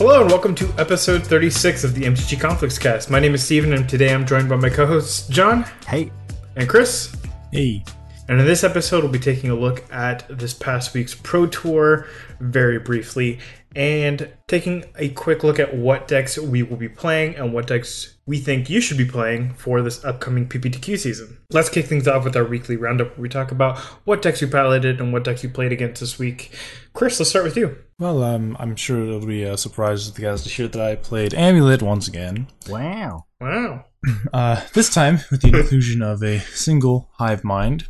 Hello and welcome to episode 36 of the MTG Conflux Cast. My name is Steven and today I'm joined by my co-hosts John Hey, and Chris. Hey, And in this episode we'll be taking a look at this past week's Pro Tour very briefly and taking a quick look at what decks we will be playing and what decks we think you should be playing for this upcoming PPTQ season. Let's kick things off with our weekly roundup where we talk about what decks we piloted and what decks we played against this week. Chris, let's start with you. well, um, I'm sure it'll be a surprise to the guys to hear that I played Amulet once again. wow. Wow. Uh, this time with the inclusion of a single Hive Mind.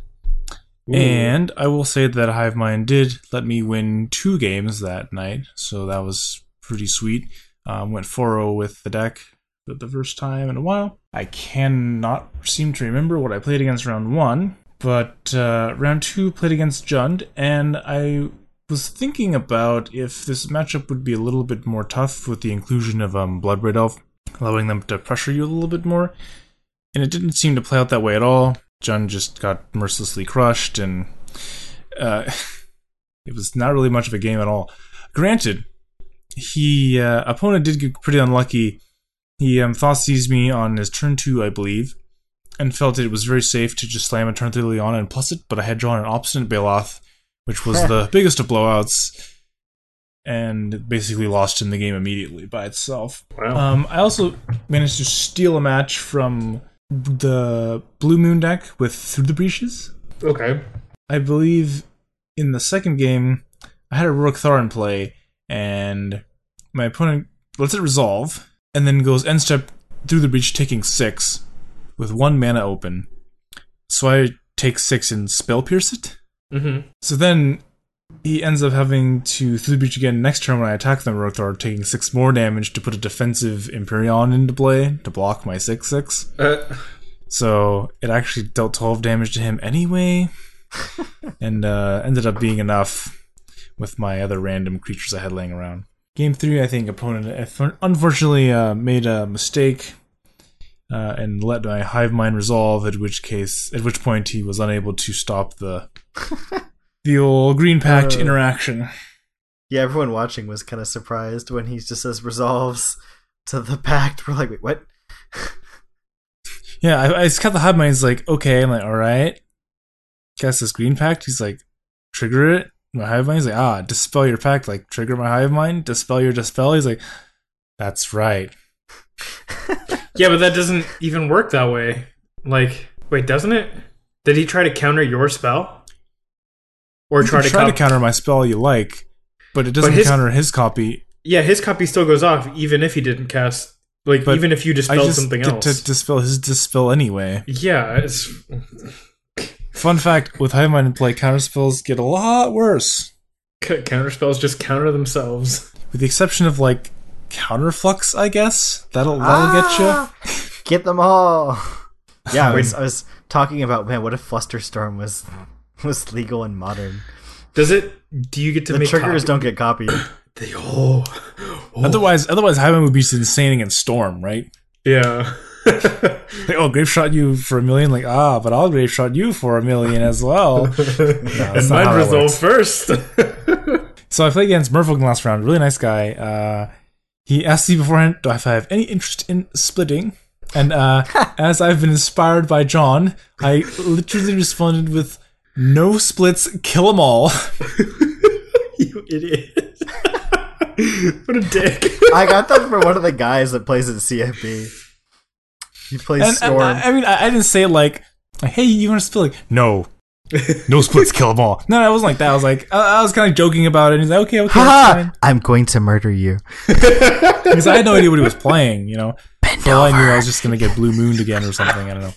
And I will say that Hive Mind did let me win two games that night, so that was pretty sweet. Um, went 4 0 with the deck for the first time in a while. I cannot seem to remember what I played against round one, but uh, round two played against Jund, and I was thinking about if this matchup would be a little bit more tough with the inclusion of um, Bloodbraid Elf, allowing them to pressure you a little bit more. And it didn't seem to play out that way at all. Jund just got mercilessly crushed, and uh, it was not really much of a game at all. Granted, he uh, opponent did get pretty unlucky. He um, thought seized me on his turn two, I believe, and felt it was very safe to just slam a turn three Leon and plus it. But I had drawn an obstinate Baloth, which was the biggest of blowouts, and basically lost him the game immediately by itself. Wow. Um, I also managed to steal a match from the Blue Moon deck with Through the Breaches. okay. I believe in the second game, I had a Rook Thar in play, and my opponent lets it resolve, and then goes end step through the breach, taking six with one mana open. So I take six and spell pierce it. Mm-hmm. So then he ends up having to through the breach again next turn when I attack them Rothar, taking six more damage to put a defensive Imperion into play to block my six six. Uh, So it actually dealt twelve damage to him anyway, and uh, ended up being enough with my other random creatures I had laying around. Game three, I think opponent unfortunately uh, made a mistake uh, and let my hive mind resolve. At which case, at which point he was unable to stop the the old green pact Uh. interaction. Yeah, everyone watching was kind of surprised when he just says resolves to the pact. We're like, wait, what? Yeah, I, I just kept the hive mind. He's like, okay. I'm like, all right. Cast this green pact. He's like, trigger it. My hive mind. He's like, ah, dispel your pact. Like, trigger my hive mind. Dispel your dispel. He's like, that's right. yeah, but that doesn't even work that way. Like, wait, doesn't it? Did he try to counter your spell? Or You try can to, try cop- to counter my spell you like, but it doesn't his- counter his copy. Yeah, his copy still goes off even if he didn't cast. Like, But even if you I dispelled just something get else. to dispel his dispel anyway. yeah, it's Fun fact: with hive mind in play, counter spells get a lot worse. c- counter spells just counter themselves. With the exception of like counterflux, I guess that'll that'll get you. Ah! Get them all. Yeah, I was, I was talking about man. What if Flusterstorm was was legal and modern? Does it? Do you get to The make triggers copy- don't get copied. They, oh, oh, Otherwise, otherwise, hive mind would be insane against storm, right? yeah. Like, oh, Grapeshot you for a million. Like, ah, but I'll Grapeshot you for a million as well. and not mine how that resolve first. so I played against Merfolk in the last round. Really nice guy. Uh, he asked me beforehand, do I have any interest in splitting? And uh, as I've been inspired by John, I literally responded with, no splits, kill them all. you idiot. what a dick. I got that from one of the guys that plays at CFB. He plays And, and Storm. I, I mean, I, I didn't say it like, hey, you want to split? Like, no. No splits, kill them all. No, I wasn't like that. I was like, I, I was kind of joking about it. And he's like, okay, okay, that's Haha! fine. I'm going to murder you. because I had no idea what he was playing. You know, for all I knew, I was just gonna get blue mooned again or something. I don't know.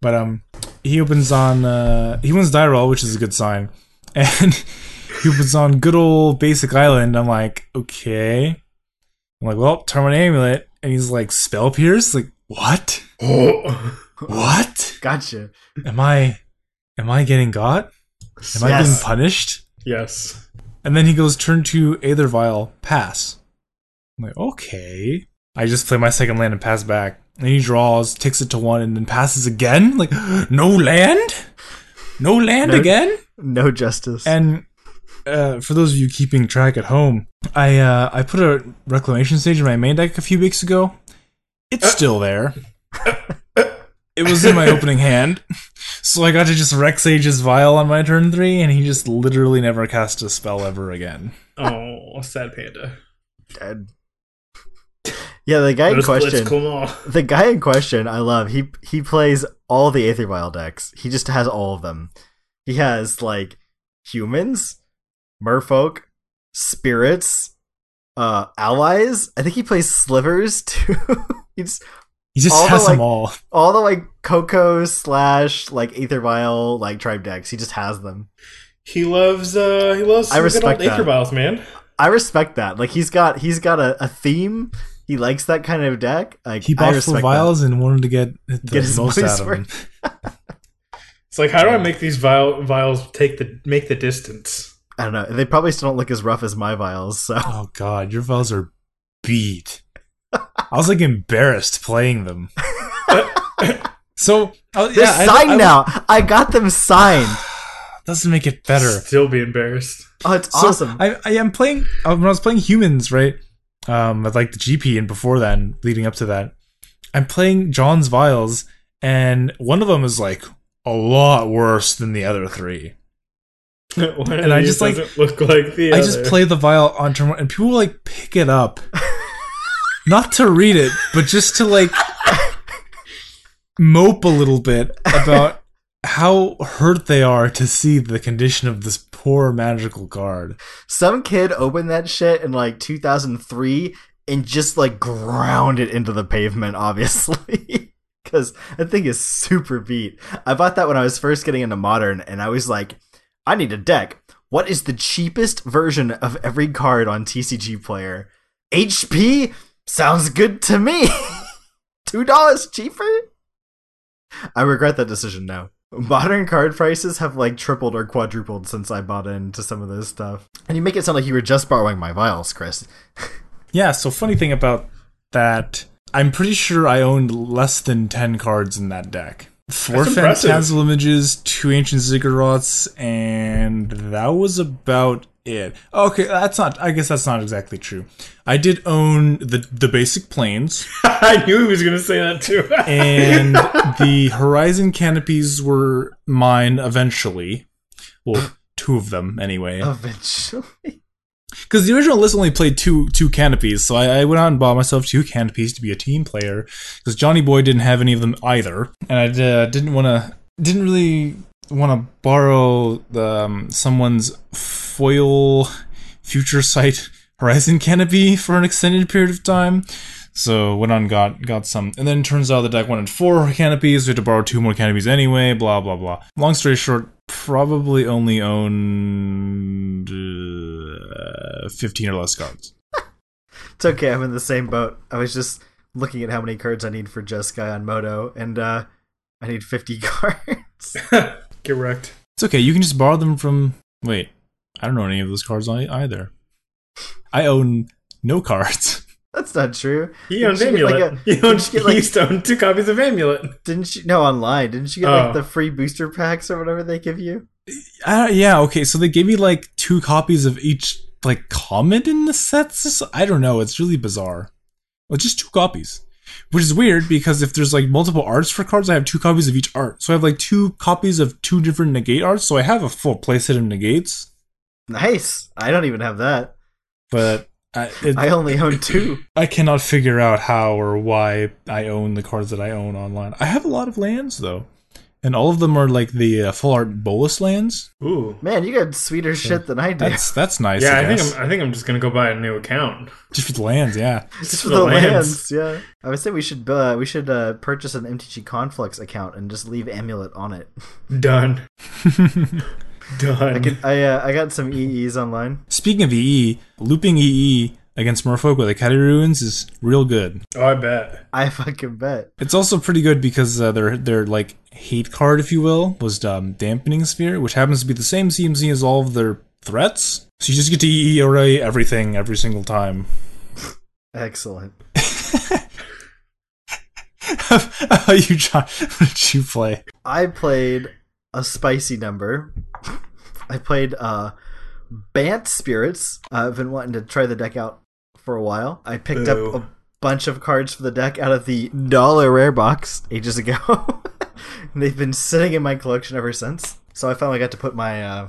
But um, he opens on uh, he wins die roll, which is a good sign, and he opens on good old basic island. I'm like, okay. I'm like, well, turn my amulet, and he's like, spell pierce. Like, what? Oh. What? Gotcha. Am I? Am I getting got? Am I being punished? Yes. And then he goes turn to Aether Vial, pass. I'm like, okay. I just play my second land and pass back. And he draws, takes it to one, and then passes again. Like, no land? No land No- again? No justice. And uh, for those of you keeping track at home, I uh, I put a reclamation sage in my main deck a few weeks ago. It's still there. it was in my opening hand, so I got to just Rex Sage's Vial on my turn three, and he just literally never cast a spell ever again. Oh, sad panda. Dead. Yeah, the guy in question. The guy in question, I love. He he plays all the Aether Vial decks. He just has all of them. He has like humans, merfolk, spirits, uh, allies. I think he plays slivers too. He's He just All the, has them like- all. all the like Coco slash like Aether Vial like tribe decks. He just has them. He loves uh he loves I good respect old. Aether Vials, man. I respect that. Like he's got he's got a, a theme. He likes that kind of deck. Like He I bought four respect that. vials and wanted to get the Get his most out of them. It's like how do I make these vial, vials take the make the distance? I don't know. They probably still don't look as rough as my vials. So Oh god, your vials are beat. I was like embarrassed playing them. so uh, they're yeah, signed I- now. I got them signed. Doesn't make it better. Still be embarrassed. Oh, it's So, awesome. I, I am playing uh, when I was playing humans, right? Um, like the GP and before that, and leading up to that, I'm playing John's vials, and one of them is like a lot worse than the other three. And I just, like- look like the I other. just play the vial on turn one, and people like pick it up, not to read it, but just to like mope a little bit about how hurt they are to see the condition of this poor magical card. Some kid opened that shit in like 2003 and just like ground it into the pavement, obviously. Because that thing is super beat. I bought that when I was first getting into modern, and I was like, I need a deck. What is the cheapest version of every card on TCG Player? HP sounds good to me. Two dollars cheaper. I regret that decision now. Modern card prices have like tripled or quadrupled since I bought into some of this stuff. And you make it sound like you were just borrowing my vials, Chris. Yeah, so funny thing about that, I'm pretty sure I owned less than 10 cards in that deck. Four That's. Phantasmal Images, two Ancient Ziggurats, and that was about it. Okay, that's not, I guess that's not exactly true. I did own the, the basic plains, I knew he was gonna say that too. and the Horizon Canopies were mine eventually. Well, two of them anyway. Eventually. Because the original list only played two two canopies, so I, I went out and bought myself two canopies to be a team player. Because Johnny Boy didn't have any of them either, and I uh, didn't want to, didn't really want to borrow the, um, someone's foil future sight horizon canopy for an extended period of time. So went on got got some, and then turns out the deck wanted four canopies. We had to borrow two more canopies anyway. Blah blah blah. Long story short, probably only owned uh, fifteen or less cards. It's okay, I'm in the same boat. I was just looking at how many cards I need for Just Guy on Moto, and uh I need 50 cards. Get wrecked. It's okay. You can just borrow them from. Wait, I don't know any of those cards either. I own no cards. That's not true. He owns Didn't you get, Amulet. like, a- he, owns, didn't get, like- he used to own two copies of Amulet. Didn't you? No, online. Didn't you get Oh. like the free booster packs or whatever they give you? Uh, yeah, okay. So they gave me like two copies of each like comet in the sets. I don't know. It's really bizarre. Well, just two copies, which is weird because if there's like multiple arts for cards, I have two copies of each art. So I have like two copies of two different negate arts. So I have a full playset of negates, Nice. I don't even have that. but I, it, I only own two. I cannot figure out how or why I own the cards that I own online. I have a lot of lands though, and all of them are like the uh, full art bolus lands. Ooh. Man, you got sweeter shit than I do. That's that's nice. Yeah, I, I, think. I'm. I think I'm just gonna go buy a new account. just for the lands. Yeah. Just for for the the lands. lands. Yeah. I would say we should uh, we should uh, purchase an MTG Conflux account and just leave Amulet on it. Done. Done. I can I uh, I got some EEs online. Speaking of EE, looping EE against Merfolk with Academy Ruins is real good. oh, I bet. I fucking bet. It's also pretty good because uh, their their like hate card, if you will, was um, Dampening Sphere, which happens to be the same CMC as all of their threats. So you just get to EE everything every single time. Excellent. How you John? What did you play? I played a spicy number. I played uh Bant Spirits. Uh, I've been wanting to try the deck out for a while. I picked Boo. up a bunch of cards for the deck out of the dollar rare box ages ago. and they've been sitting in my collection ever since. So I finally got to put my uh,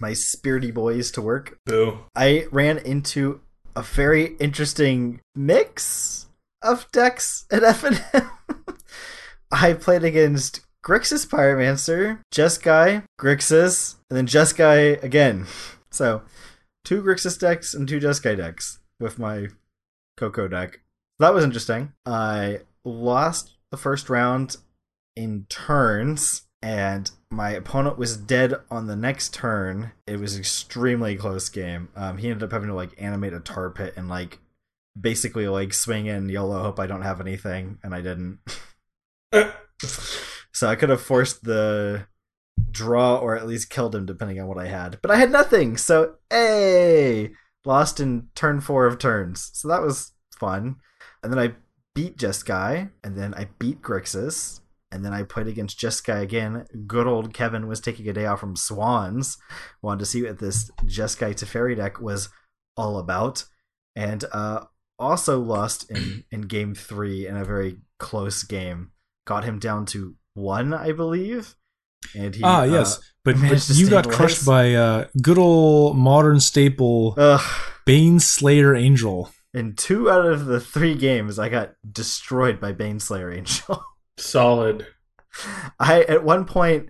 my spirity boys to work. Boo. I ran into a very interesting mix of decks at FNM. I played against Grixis Pyromancer, Jeskai, Grixis, and then Jeskai again. So, two Grixis decks and two Jeskai decks with my Coco deck. That was interesting. I lost the first round in turns, and my opponent was dead on the next turn. It was extremely close game. Um, he ended up having to like animate a tar pit and like basically like swing in YOLO, hope I don't have anything, and I didn't. so I could have forced the draw or at least killed him depending on what I had. But I had nothing, so hey, lost in turn four of turns. So that was fun. And then I beat Jeskai, and then I beat Grixis, and then I played against Jeskai again. Good old Kevin was taking a day off from Swans, wanted to see what this Jeskai Teferi deck was all about, and uh, also lost in in game three in a very close game. Got him down to one, I believe. And he ah, uh, yes, but, but you got crushed by uh, good old modern staple Ugh. Baneslayer Angel. In two out of the three games, I got destroyed by Baneslayer Angel. Solid. I at one point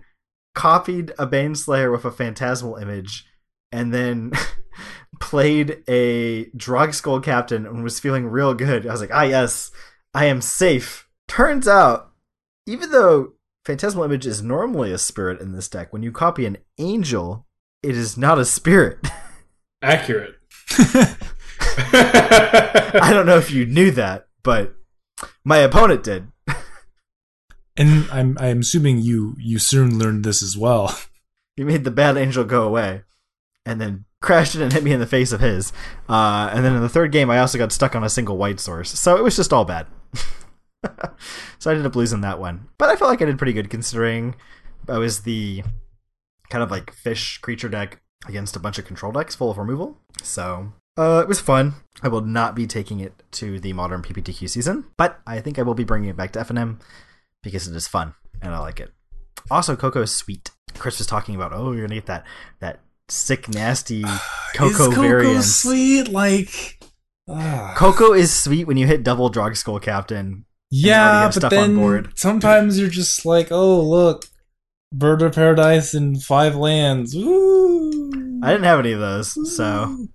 copied a Baneslayer with a phantasmal image, and then played a Drogskol Captain and was feeling real good. I was like, ah, yes, I am safe. Turns out, even though Phantasmal Image is normally a spirit in this deck, when you copy an angel, it is not a spirit. Accurate. I don't know if you knew that, but my opponent did. And I'm I'm assuming you you soon learned this as well. He made the bad angel go away, and then crashed it and hit me in the face of his. Uh, and then in the third game, I also got stuck on a single white source, so it was just all bad. so I ended up losing that one, but I felt like I did pretty good considering I was the kind of like fish creature deck against a bunch of control decks full of removal. So uh, it was fun. I will not be taking it to the modern PPTQ season, but I think I will be bringing it back to FNM because it is fun and I like it. Also, Coco is sweet. Chris was talking about, oh, you're gonna get that that sick, nasty Coco Is Coco variant. sweet? Like, ah. Coco is sweet when you hit double Drogskol Captain. Already yeah, but stuff on then board. sometimes you're just like, oh look, Bird of Paradise in five lands. Woo! I didn't have any of those, so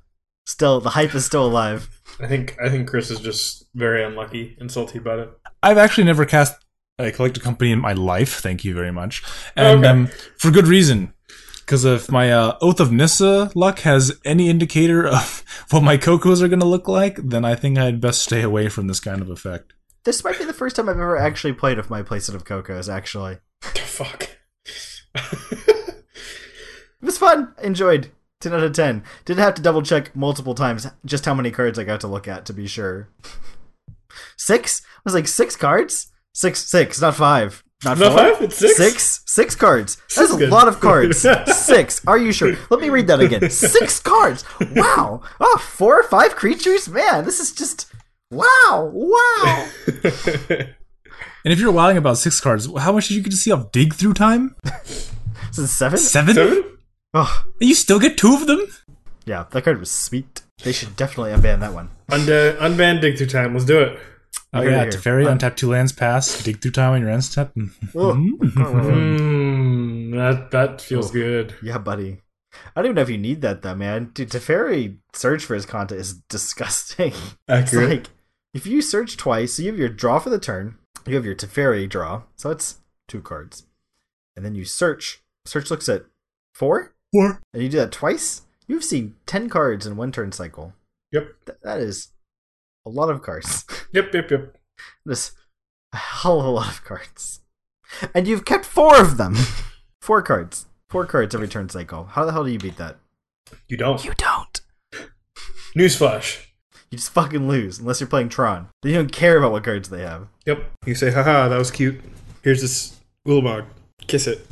still the hype is still alive. I think I think Chris is just very unlucky and salty about it. I've actually never cast a collected company in my life. Thank you very much, and Okay. um, for good reason. Because if my uh, Oath of Nissa luck has any indicator of what my Cocos are going to look like, then I think I'd best stay away from this kind of effect. This might be the first time I've ever actually played with my playset of Cocos. Actually, The fuck. it was fun. Enjoyed. Ten out of ten. Did have to double check multiple times just how many cards I got to look at to be sure. Six? I was like six cards. Six, six, not five. Not, Not five? It's six? Six, six cards. That's That's a good. lot of cards. six. Are you sure? Let me read that again. Six cards. Wow. Oh, four or five creatures. Man, this is just wow, wow. And if you're wilding about six cards, how much did you get to see off Dig Through Time? This is seven. Seven? Seven? Oh, And you still get two of them? yeah, that card was sweet. They should definitely unban that one. Unban, unban dig through time. Let's do it. Oh Here, yeah, here. Teferi, Um, untap two lands, pass, dig through time on your end step. Oh. Mm, that that feels Oh. good. Yeah, buddy. I don't even know if you need that though, man. Dude, Teferi Search for Azcanta is disgusting. It's Accurate. like if you search twice, so you have your draw for the turn, you have your Teferi draw, so that's two cards, and then you search. Search looks at four, Four. and you do that twice. You've seen ten cards in one turn cycle. Yep. Th- that is a lot of cards. Yep. Yep. Yep. This a hell of a lot of cards, and you've kept four of them. four cards. Four cards every turn cycle. How the hell do you beat that? You don't. You don't. Newsflash. You just fucking lose unless you're playing Tron. Then you don't care about what cards they have. Yep. You say, haha, that was cute. Here's this Ulamog. Kiss it.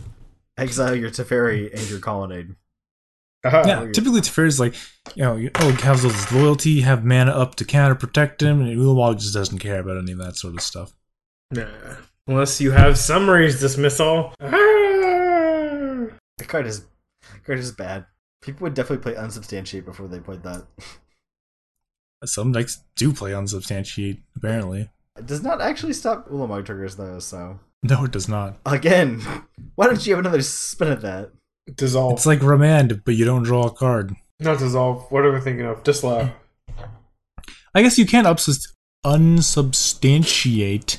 Exile your Teferi and your Colonnade. Haha. yeah, typically Teferi is like, you know, you- oh, he has his loyalty, you have mana up to counter protect him, and Ulamog just doesn't care about any of that sort of stuff. Nah. Unless you have summaries dismissal. Ah! The card is the card is bad. People would definitely play unsubstantiate before they played that. Some decks do play unsubstantiate, apparently. It does not actually stop Ulamog triggers though, so No, it does not. again, why don't you have another spin at that? Dissolve. It's like Remand, but you don't draw a card. Not dissolve. What are we thinking of? Disallow. I guess you can't ups- unsubstantiate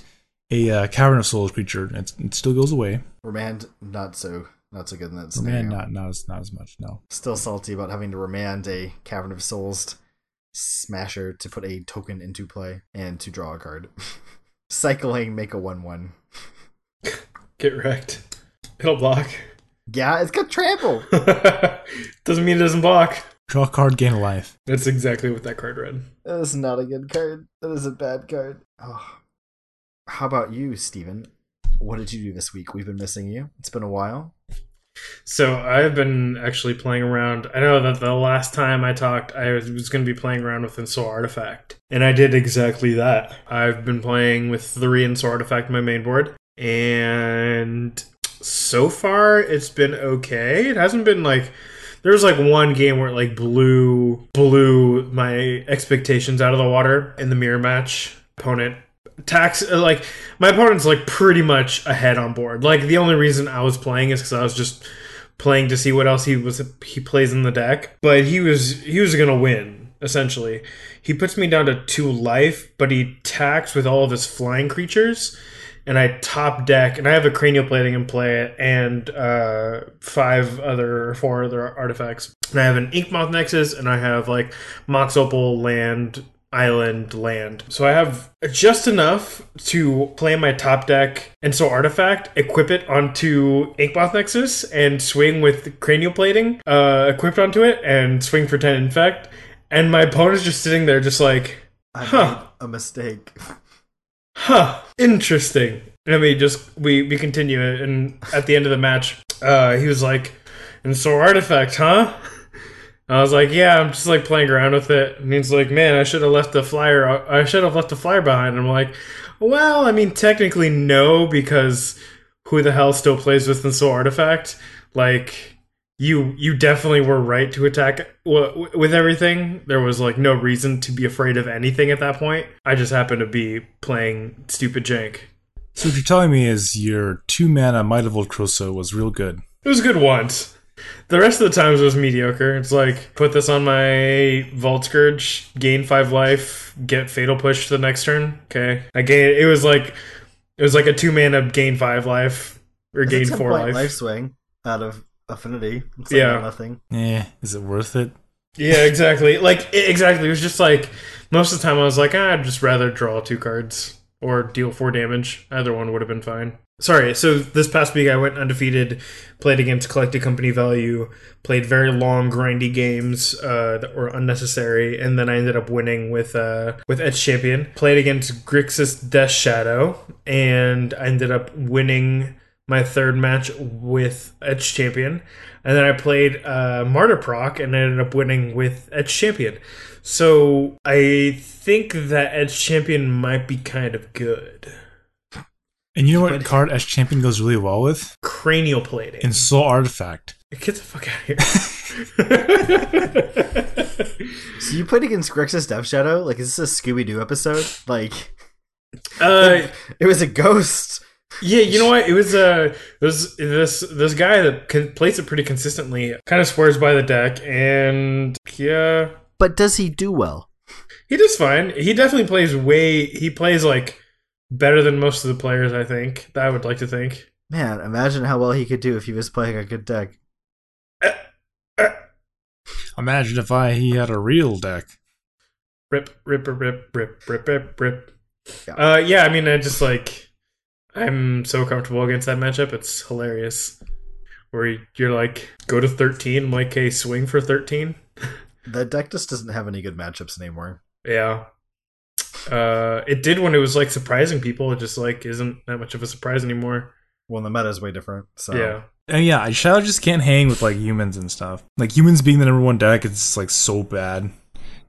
a uh, Cavern of Souls creature. It, it still goes away. Remand not so not so good in that Man, scenario. not not as not as much. No. Still salty about having to remand a Cavern of Souls smasher to put a token into play and to draw a card. Cycling, make a one-one. Get wrecked. It'll block. Yeah, it's got trample. doesn't mean it doesn't block. Draw a card, gain a life. That's exactly what that card read. That is not a good card. That is a bad card. Oh. How about you, Steven? What did you do this week? We've been missing you. It's been a while. So I've been actually playing around. I know that the last time I talked, I was, going to be playing around with Ensoul Artifact, and I did exactly that. I've been playing with three Ensoul Artifact on my main board, and so far it's been okay. It hasn't been like there was like one game where it like blew blew my expectations out of the water in the mirror match. Opponent tax uh, like my opponent's like pretty much ahead on board. Like the only reason I was playing is because I was just playing to see what else he was he plays in the deck. But he was he was gonna win essentially. He puts me down to two life, but he attacks with all of his flying creatures. And I top deck, and I have a cranial plating in play, and uh, five other, four other artifacts. And I have an Inkmoth Nexus, and I have like Mox Opal land, island land. So I have just enough to play my top deck Ensoul Artifact, equip it onto Inkmoth Nexus, and swing with cranial plating uh, equipped onto it, and swing for 10 infect. And my opponent's just sitting there, just like, Huh. a mistake. huh, interesting. And we just we we continue it, and at the end of the match, uh, he was like, "Ensoul Artifact, huh?" I was like, "Yeah, I'm just like playing around with it." And he's like, "Man, I should have left the flyer. I should have left the flyer behind." And I'm like, "Well, I mean, technically no, because who the hell still plays with the soul artifact? Like." You you definitely were right to attack with everything. There was like no reason to be afraid of anything at that point. I just happened to be playing stupid jank. So what you're telling me is your two mana Might of Old Krosa was real good. It was good once. The rest of the times was mediocre. It's like put this on my Vault Skirge, gain five life, get Fatal Push to the next turn. Okay, I gain. It was like it was like a two mana gain five life or gain It's a four life. life swing out of affinity. It's like Yeah. nothing. Eh, is it worth it? Yeah, exactly. Like i- exactly. It was just like most of the time I was like, ah, I'd just rather draw two cards or deal four damage. Either one would have been fine. Sorry. So this past week I went undefeated, played against collected company value, played very long grindy games uh, that were unnecessary, and then I ended up winning with uh, with Edge Champion. Played against Grixis Death Shadow, and I ended up winning my third match with Edge Champion. And then I played uh, Martyr Proc and ended up winning with Edge Champion. So I think that Edge Champion might be kind of good. And you know what But- card S Champion goes really well with? Cranial plating. Ensoul Artifact. Get the fuck out of here. So you played against Grixis Death Shadow? Like, is this a Scooby Doo episode? Like, uh, it was a ghost. yeah, you know what? It was uh, it was this this guy that can, plays it pretty consistently. Kind of swears by the deck, and yeah, But does he do well? He does fine. He definitely plays way. He plays like better than most of the players. I think. That I would like to think. Man, imagine how well he could do if he was playing a good deck. Imagine if I he had a real deck. Rip, rip, rip, rip, rip, rip, rip, rip. Yeah. Uh, yeah. I mean, I just like. I'm so comfortable against that matchup. It's hilarious. Where you're like, go to 13. I'm like, hey, swing for 13. The deck just doesn't have any good matchups anymore. Yeah. Uh, it did when it was like surprising people. It just like isn't that much of a surprise anymore. Well, the meta is way different. So Yeah. And yeah, Shadow just can't hang with like humans and stuff. Like humans being the number one deck, it's like so bad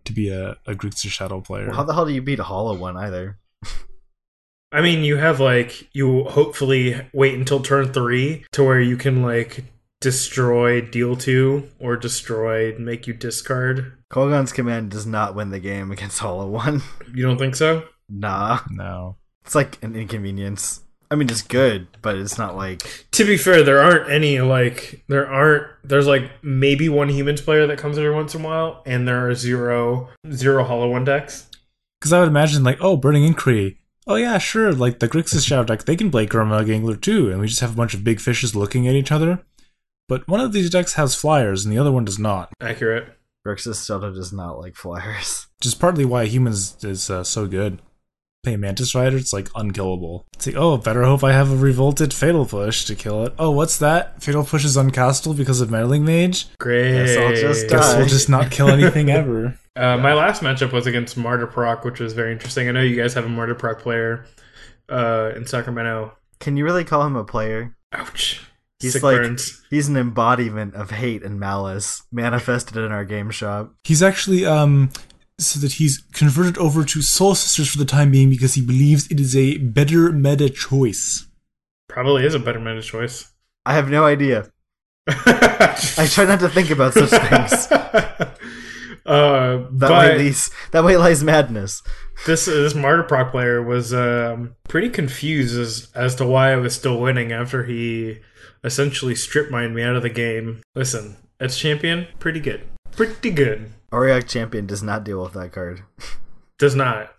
to be a, a Grixis Shadow player. Well, how the hell do you beat a hollow one either? I mean, you have like you hopefully wait until turn three to where you can like destroy deal two or destroy make you discard. Kolaghan's command does not win the game against hollow one. You don't think so? nah, no. it's like an inconvenience. I mean, it's good, but it's not like To be fair, there aren't any like there aren't there's like maybe one humans player that comes every once in a while, and there are zero zero hollow one decks. Because I would imagine like, oh, Burning Inquiry. Oh yeah, sure. Like the Grixis Shadow deck, they can play Gurmag Angler too, and we just have a bunch of big fishes looking at each other. But one of these decks has flyers, and the other one does not. Accurate. Grixis still does not like flyers. Which is partly why humans is uh, so good. Play Mantis Rider, it's like unkillable. It's like, oh, better hope I have a revolted Fatal Push to kill it. Oh, what's that? Fatal Push is uncastable because of Meddling Mage? Great. Guess I'll just Guess die. we'll just not kill anything ever. Uh, my last matchup was against Martyr Proc, which was very interesting. I know you guys have a Martyr Proc player uh, in Sacramento. Can you really call him a player? Ouch. He's Sick like burns. he's an embodiment of hate and malice manifested in our game shop. He's actually um so that he's converted over to Soul Sisters for the time being because he believes it is a better meta choice. Probably is a better meta choice. I have no idea. I I try not to think about such things. Uh, That way lies that way lies madness. this this Martyr Proc player was um, pretty confused as as to why I was still winning after he essentially strip mined me out of the game. Listen, it's champion, pretty good, pretty good. Auriok Champion does not deal with that card. Does not.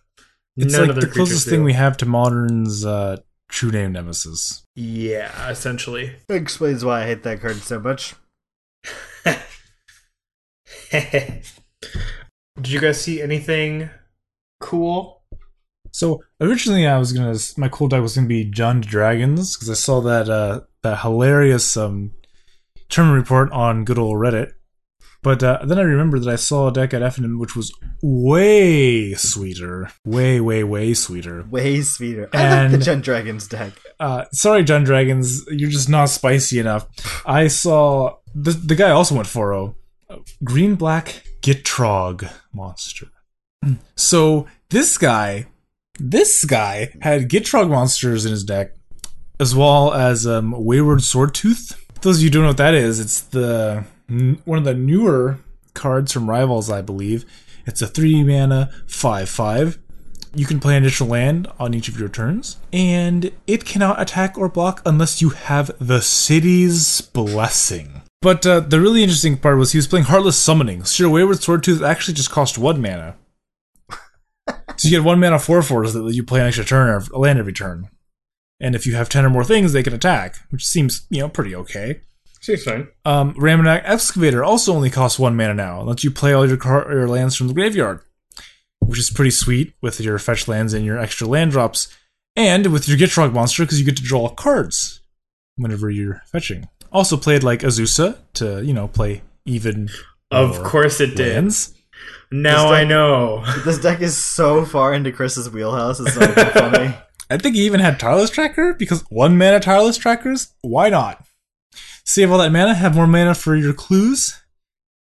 It's None like of the their creatures closest thing we have to modern's uh, true name nemesis. Yeah, essentially. That explains why I hate that card so much. Did you guys see anything cool? So originally, I was gonna my cool deck was gonna be John Dragons because I saw that uh, that hilarious um tournament report on good old Reddit. But uh, then I remembered that I saw a deck at FNM which was way sweeter, way way way sweeter. Way sweeter. I like the And- Gen Dragons deck. Uh, sorry, John Dragons, you're just not spicy enough. I saw the the guy also went 4 green black Gitrog monster. So this guy, this guy had Gitrog monsters in his deck, as well as um, Wayward Swordtooth. Those of you who don't know what that is, it's the one of the newer cards from Rivals, I believe. It's a three mana five five. You can play an additional land on each of your turns, and it cannot attack or block unless you have the city's blessing. But uh, the really interesting part was he was playing Heartless Summoning. Sure, Wayward Swordtooth actually just cost one mana. So you get one mana four fours that you play an extra turn or a land every turn. And if you have ten or more things, they can attack, which seems you know pretty okay. Seems fine. Um, Ramunap Excavator also only costs one mana now. Lets you play all your, car- your lands from the graveyard, which is pretty sweet with your fetch lands and your extra land drops, and with your Gitrog monster because you get to draw cards whenever you're fetching. Also played like Azusa to you know play even Of course it did. Lands. Now This I know. This deck is so far into Chris's wheelhouse. It's not even funny. I think he even had Tireless Tracker because one mana Tireless Trackers. Why not? Save all that mana, have more mana for your clues.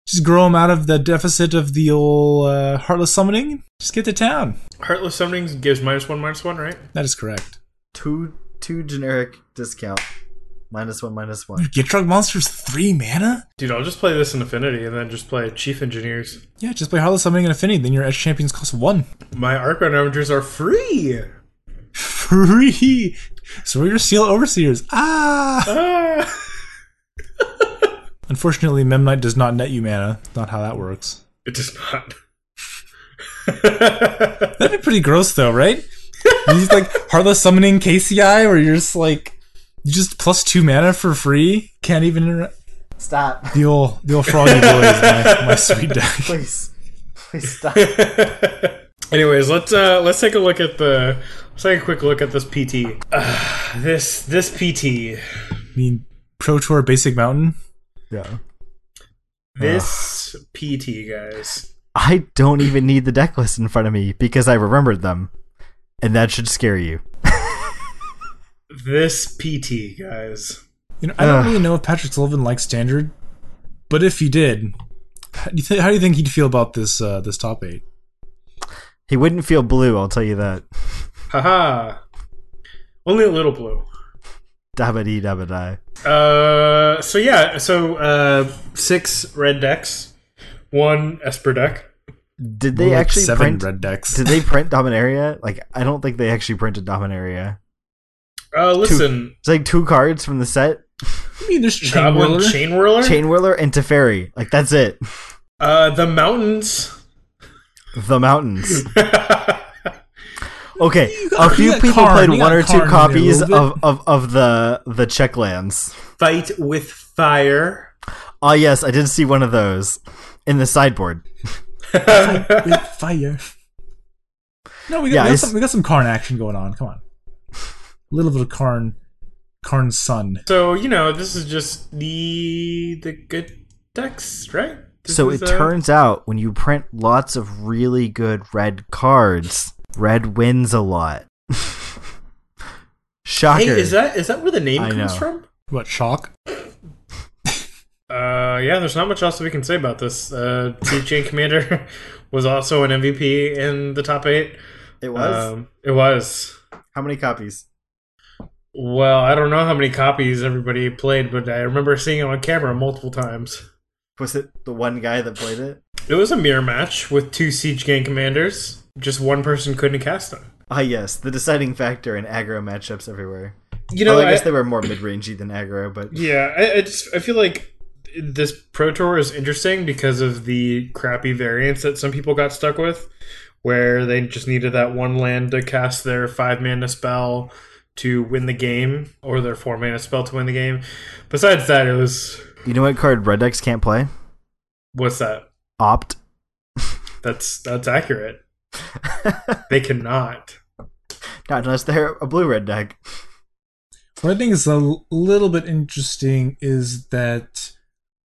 Just grow them out of the deficit of the old uh, Heartless Summoning. Just get to town. Heartless Summoning gives minus one, minus one, right? That is correct. Two two generic discount. Minus one, minus one. Gitrog Monsters three mana? Dude, I'll just play this in Affinity and then just play Chief Engineers. Yeah, just play Heartless Summoning and Affinity. Then your Edge Champions cost one. My Archon Avengers are free! Free. So we're your Steel Overseers. Ah. Ah! Unfortunately, Memnite does not net you mana. Not how that works. It does not. That'd be pretty gross, though, right? He's like Heartless Summoning KCI, where you're just like you just plus two mana for free. Can't even inter- Stop. the old the old froggy boy is my, my sweet deck. Please. Please stop. Anyways, let's uh let's take a look at the let's take a quick look at this PT. Uh, this this PT. I mean, Pro Tour Basic Mountain. Yeah. This PT guys. I don't even need the deck list in front of me because I remembered them. And that should scare you. This PT guys. You know, I don't Ugh. really know if Patrick Sullivan likes standard, but if he did, how do you, th- how do you think he'd feel about this uh, this top eight? He wouldn't feel blue, I'll tell you that. Haha. Only a little blue. Dabba dee dabba die. Uh, so yeah, so uh, six red decks, one Esper deck. Did they More like actually seven print? red decks? Did they print Dominaria? Like, I don't think they actually printed Dominaria. Uh, listen, It's like two cards from the set: I mean, there's Chain Goblin Whirler. Chain Whirler, Chain Whirler and Teferi. Like, that's it. uh, the mountains. The mountains. Okay, You got- a few you got people Karn, played you one got or two Karn in there a copies little of, of, of the the checklands. Fight with fire. Ah, yes, I did see one of those in the sideboard. with fire. No, we got, Yeah, we, got it's- some, we got some Karn action going on. Come on, a little bit of Karn, Karn's son. so you know, this is just the the good decks, right? This So it uh, turns out when you print lots of really good red cards, red wins a lot. Shocker. Hey, is that is that where the name I comes know. from? What shock? Uh, yeah, there's not much else that we can say about this. Uh, Chief Chain Commander was also an MVP in the top eight. it Um, it was. How many copies? Well, I don't know how many copies everybody played, but I remember seeing it on camera multiple times. Was it the one guy that played it? It was a mirror match with two Siege Gang commanders. Just one person couldn't cast them. Ah, yes, the deciding factor in aggro matchups everywhere. You know, Well, I I, guess they were more mid-rangey than aggro, but yeah, I, I just I feel like this Pro Tour is interesting because of the crappy variants that some people got stuck with, where they just needed that one land to cast their five mana spell to win the game, or their four mana spell to win the game. Besides that, it was you know what card red decks can't play? what's that? Opt. That's that's accurate. They cannot. Not unless they're a blue red deck. What I think is a l- little bit interesting is that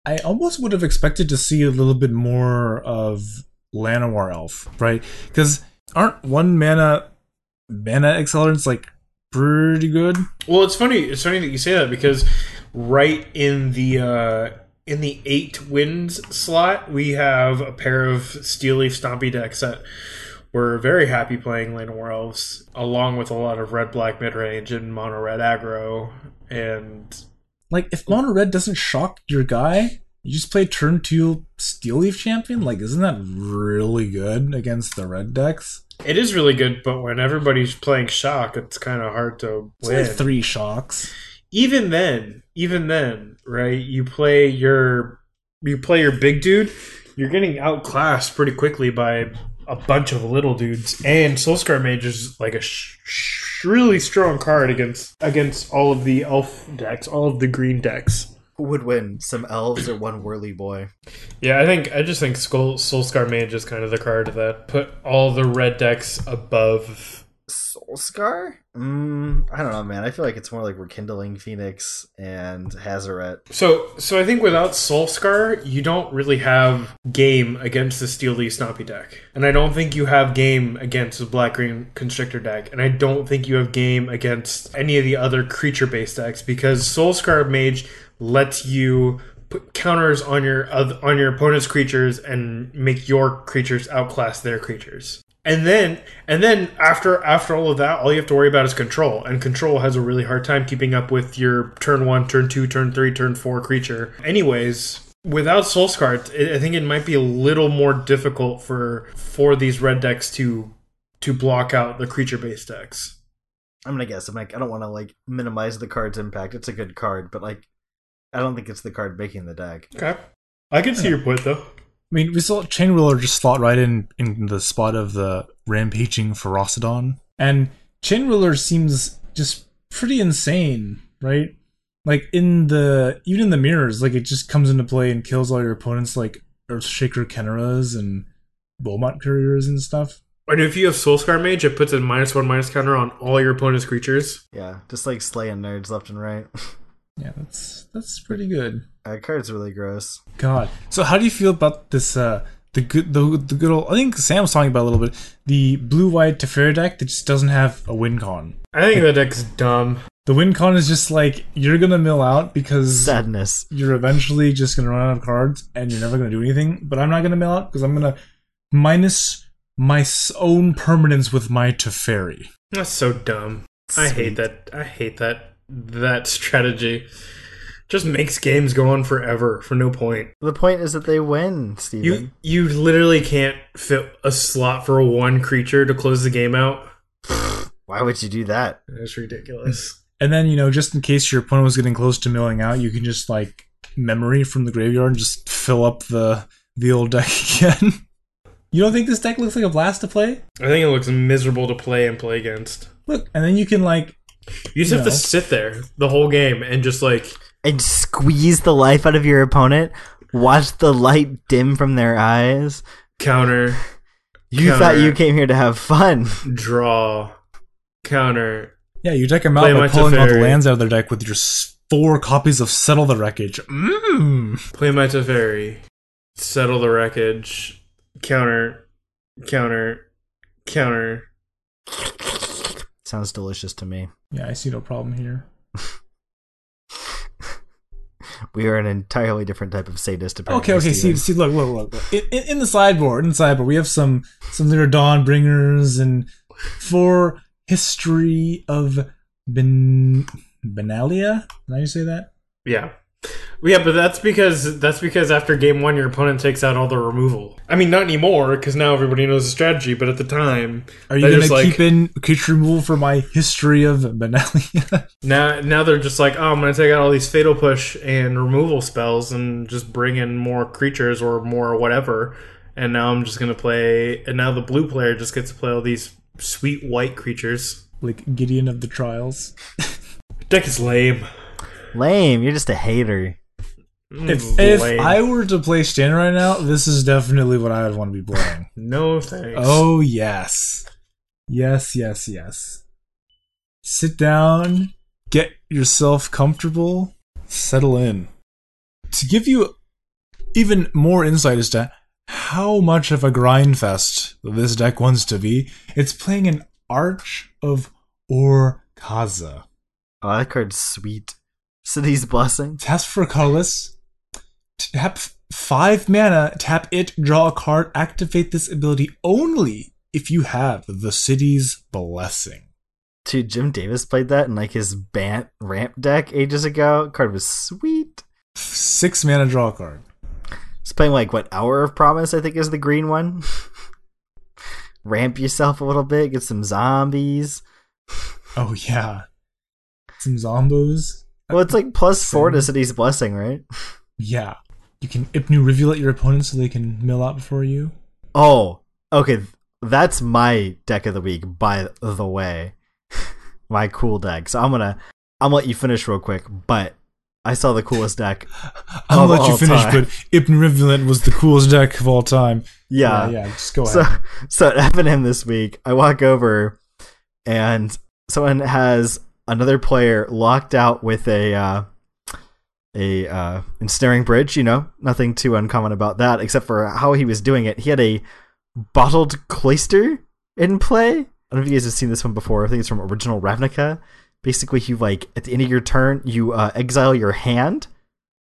I almost would have expected to see a little bit more of Llanowar Elf, right? Because aren't one mana mana accelerants like pretty good? Well, it's funny. It's funny that you say that because right in the uh, in the eight wins slot, we have a pair of Steel Leaf Stompy decks that we're very happy playing Llanowar Elves, along with a lot of red black mid range and mono red aggro. And Like if mono red doesn't shock your guy, you just play turn two Steel Leaf Champion. Like isn't that really good against the red decks? It is really good, but when everybody's playing shock, it's kind of hard to It's win. only three shocks. even then, even then, right? You play your you play your big dude, you're getting outclassed pretty quickly by a bunch of little dudes. And Soulscar Mage is like a sh- sh- really strong card against against all of the elf decks, all of the green decks. Who would win? Some elves or one whirly boy? Yeah, I think I just think Skull, Soulscar Mage is kind of the card that put all the red decks above Soulscar? Mm, I don't know, man. I feel like it's more like Rekindling Phoenix and Hazoret. So, so I think without Soulscar, you don't really have game against the Steel Leaf Stompy deck, and I don't think you have game against the Black Green Constrictor deck, and I don't think you have game against any of the other creature-based decks because Soulscar Mage lets you put counters on your on your opponent's creatures and make your creatures outclass their creatures. And then and then after after all of that, all you have to worry about is control. And control has a really hard time keeping up with your turn one, turn two, turn three, turn four creature. Anyways, without Soulscar, I think it might be a little more difficult for for these red decks to to block out the creature based decks. I'm gonna guess. I'm like, I don't want to like minimize the card's impact. It's a good card, but like, I don't think it's the card making the deck. Okay. I can see your point though. I mean, we saw Chain Whirler just slot right in in the spot of the rampaging Ferocidon, and Chain Whirler seems just pretty insane, right? Like in the even in the mirrors, like it just comes into play and kills all your opponents, like Earthshaker Khenras and Bomat Couriers and stuff. And if you have Soulscar Mage, it puts a minus one minus counter on all your opponent's creatures. Yeah, just like slaying nerds left and right. Yeah, that's that's pretty good. that card's really gross. God. So how do you feel about this? Uh, the good, the, the good old. I think Sam was talking about a little bit. The blue white Teferi deck that just doesn't have a win con. I think that deck's dumb. The win con is just like you're gonna mill out because Sadness. you're eventually just gonna run out of cards and you're never gonna do anything. But I'm not gonna mill out because I'm gonna minus my own permanents with my Teferi. That's so dumb. I hate that. I hate that that strategy. Just makes games go on forever for no point. The point is that they win, You Steven. you literally can't fit a slot for one creature to close the game out. Why would you do that? It's ridiculous. And then you know, just in case your opponent was getting close to milling out, you can just like memory from the graveyard and just fill up the the old deck again. you don't think this deck looks like a blast to play? I think it looks miserable to play and play against. Look, and then you can like You just have to sit there the whole game and just like And squeeze the life out of your opponent. Watch the light dim from their eyes. counter, You Counter. thought you came here to have fun. draw, counter. yeah, you deck them out Play by my pulling all the lands out of their deck with your four copies of Settle the Wreckage. Mmm. Play my Teferi. Settle the wreckage. Counter, counter, counter. Sounds delicious to me. Yeah, I see no problem here. We are an entirely different type of sadist. Apparently, Okay, okay. See, see, look, look, look. look. In, in, in the sideboard, in the sideboard, we have some some little Dawnbringers and for history of ben Benalia. Did I say that? Yeah. Yeah, but that's because that's because after game one, your opponent takes out all the removal. I mean, not anymore because now everybody knows the strategy. But at the time, Are you gonna just like- keep in creature removal for my history of Benalia? now now they're just like, oh, I'm gonna take out all these fatal push and removal spells and just bring in more creatures or more whatever. And now I'm just gonna play. And now the blue player just gets to play all these sweet white creatures. like Gideon of the Trials. Deck is lame. Lame. You're just a hater. Mm, If, if. I were to play Stan right now, this is definitely what I would want to be playing. no thanks. Oh yes, yes, yes, yes. Sit down, get yourself comfortable, settle in. To give you even more insight as to how much of a grind fest this deck wants to be, it's playing an Arch of Orazca. Oh, that card's sweet. City's blessing. Task for colorless. Tap five mana, tap it, draw a card, activate this ability only if you have the city's blessing. Dude, Jim Davis played that in like his Bant ramp deck ages ago. Card was sweet. Six mana, draw a card. It's playing like what Hour of Promise, I think, is the green one. Ramp yourself a little bit, get some zombies. Oh yeah, some zombos. Well, it's like plus four to City's blessing, right? Yeah, you can Ipnu Rivulet your opponent so they can mill out before you. Oh, okay. That's my deck of the week, by the way. my cool deck. So I'm gonna I'm gonna let you finish real quick, but I saw the coolest deck. I'll let you finish, time. but Ipnu Rivulet was the coolest deck of all time. Yeah. yeah, just go So ahead. so happened to him this week. I walk over and someone has another player locked out with a uh a uh ensnaring bridge, you know, nothing too uncommon about that, except for how he was doing it. He had a bottled cloister in play. I don't know if you guys have seen this one before. I think it's from original Ravnica. Basically, you like at the end of your turn, you uh, exile your hand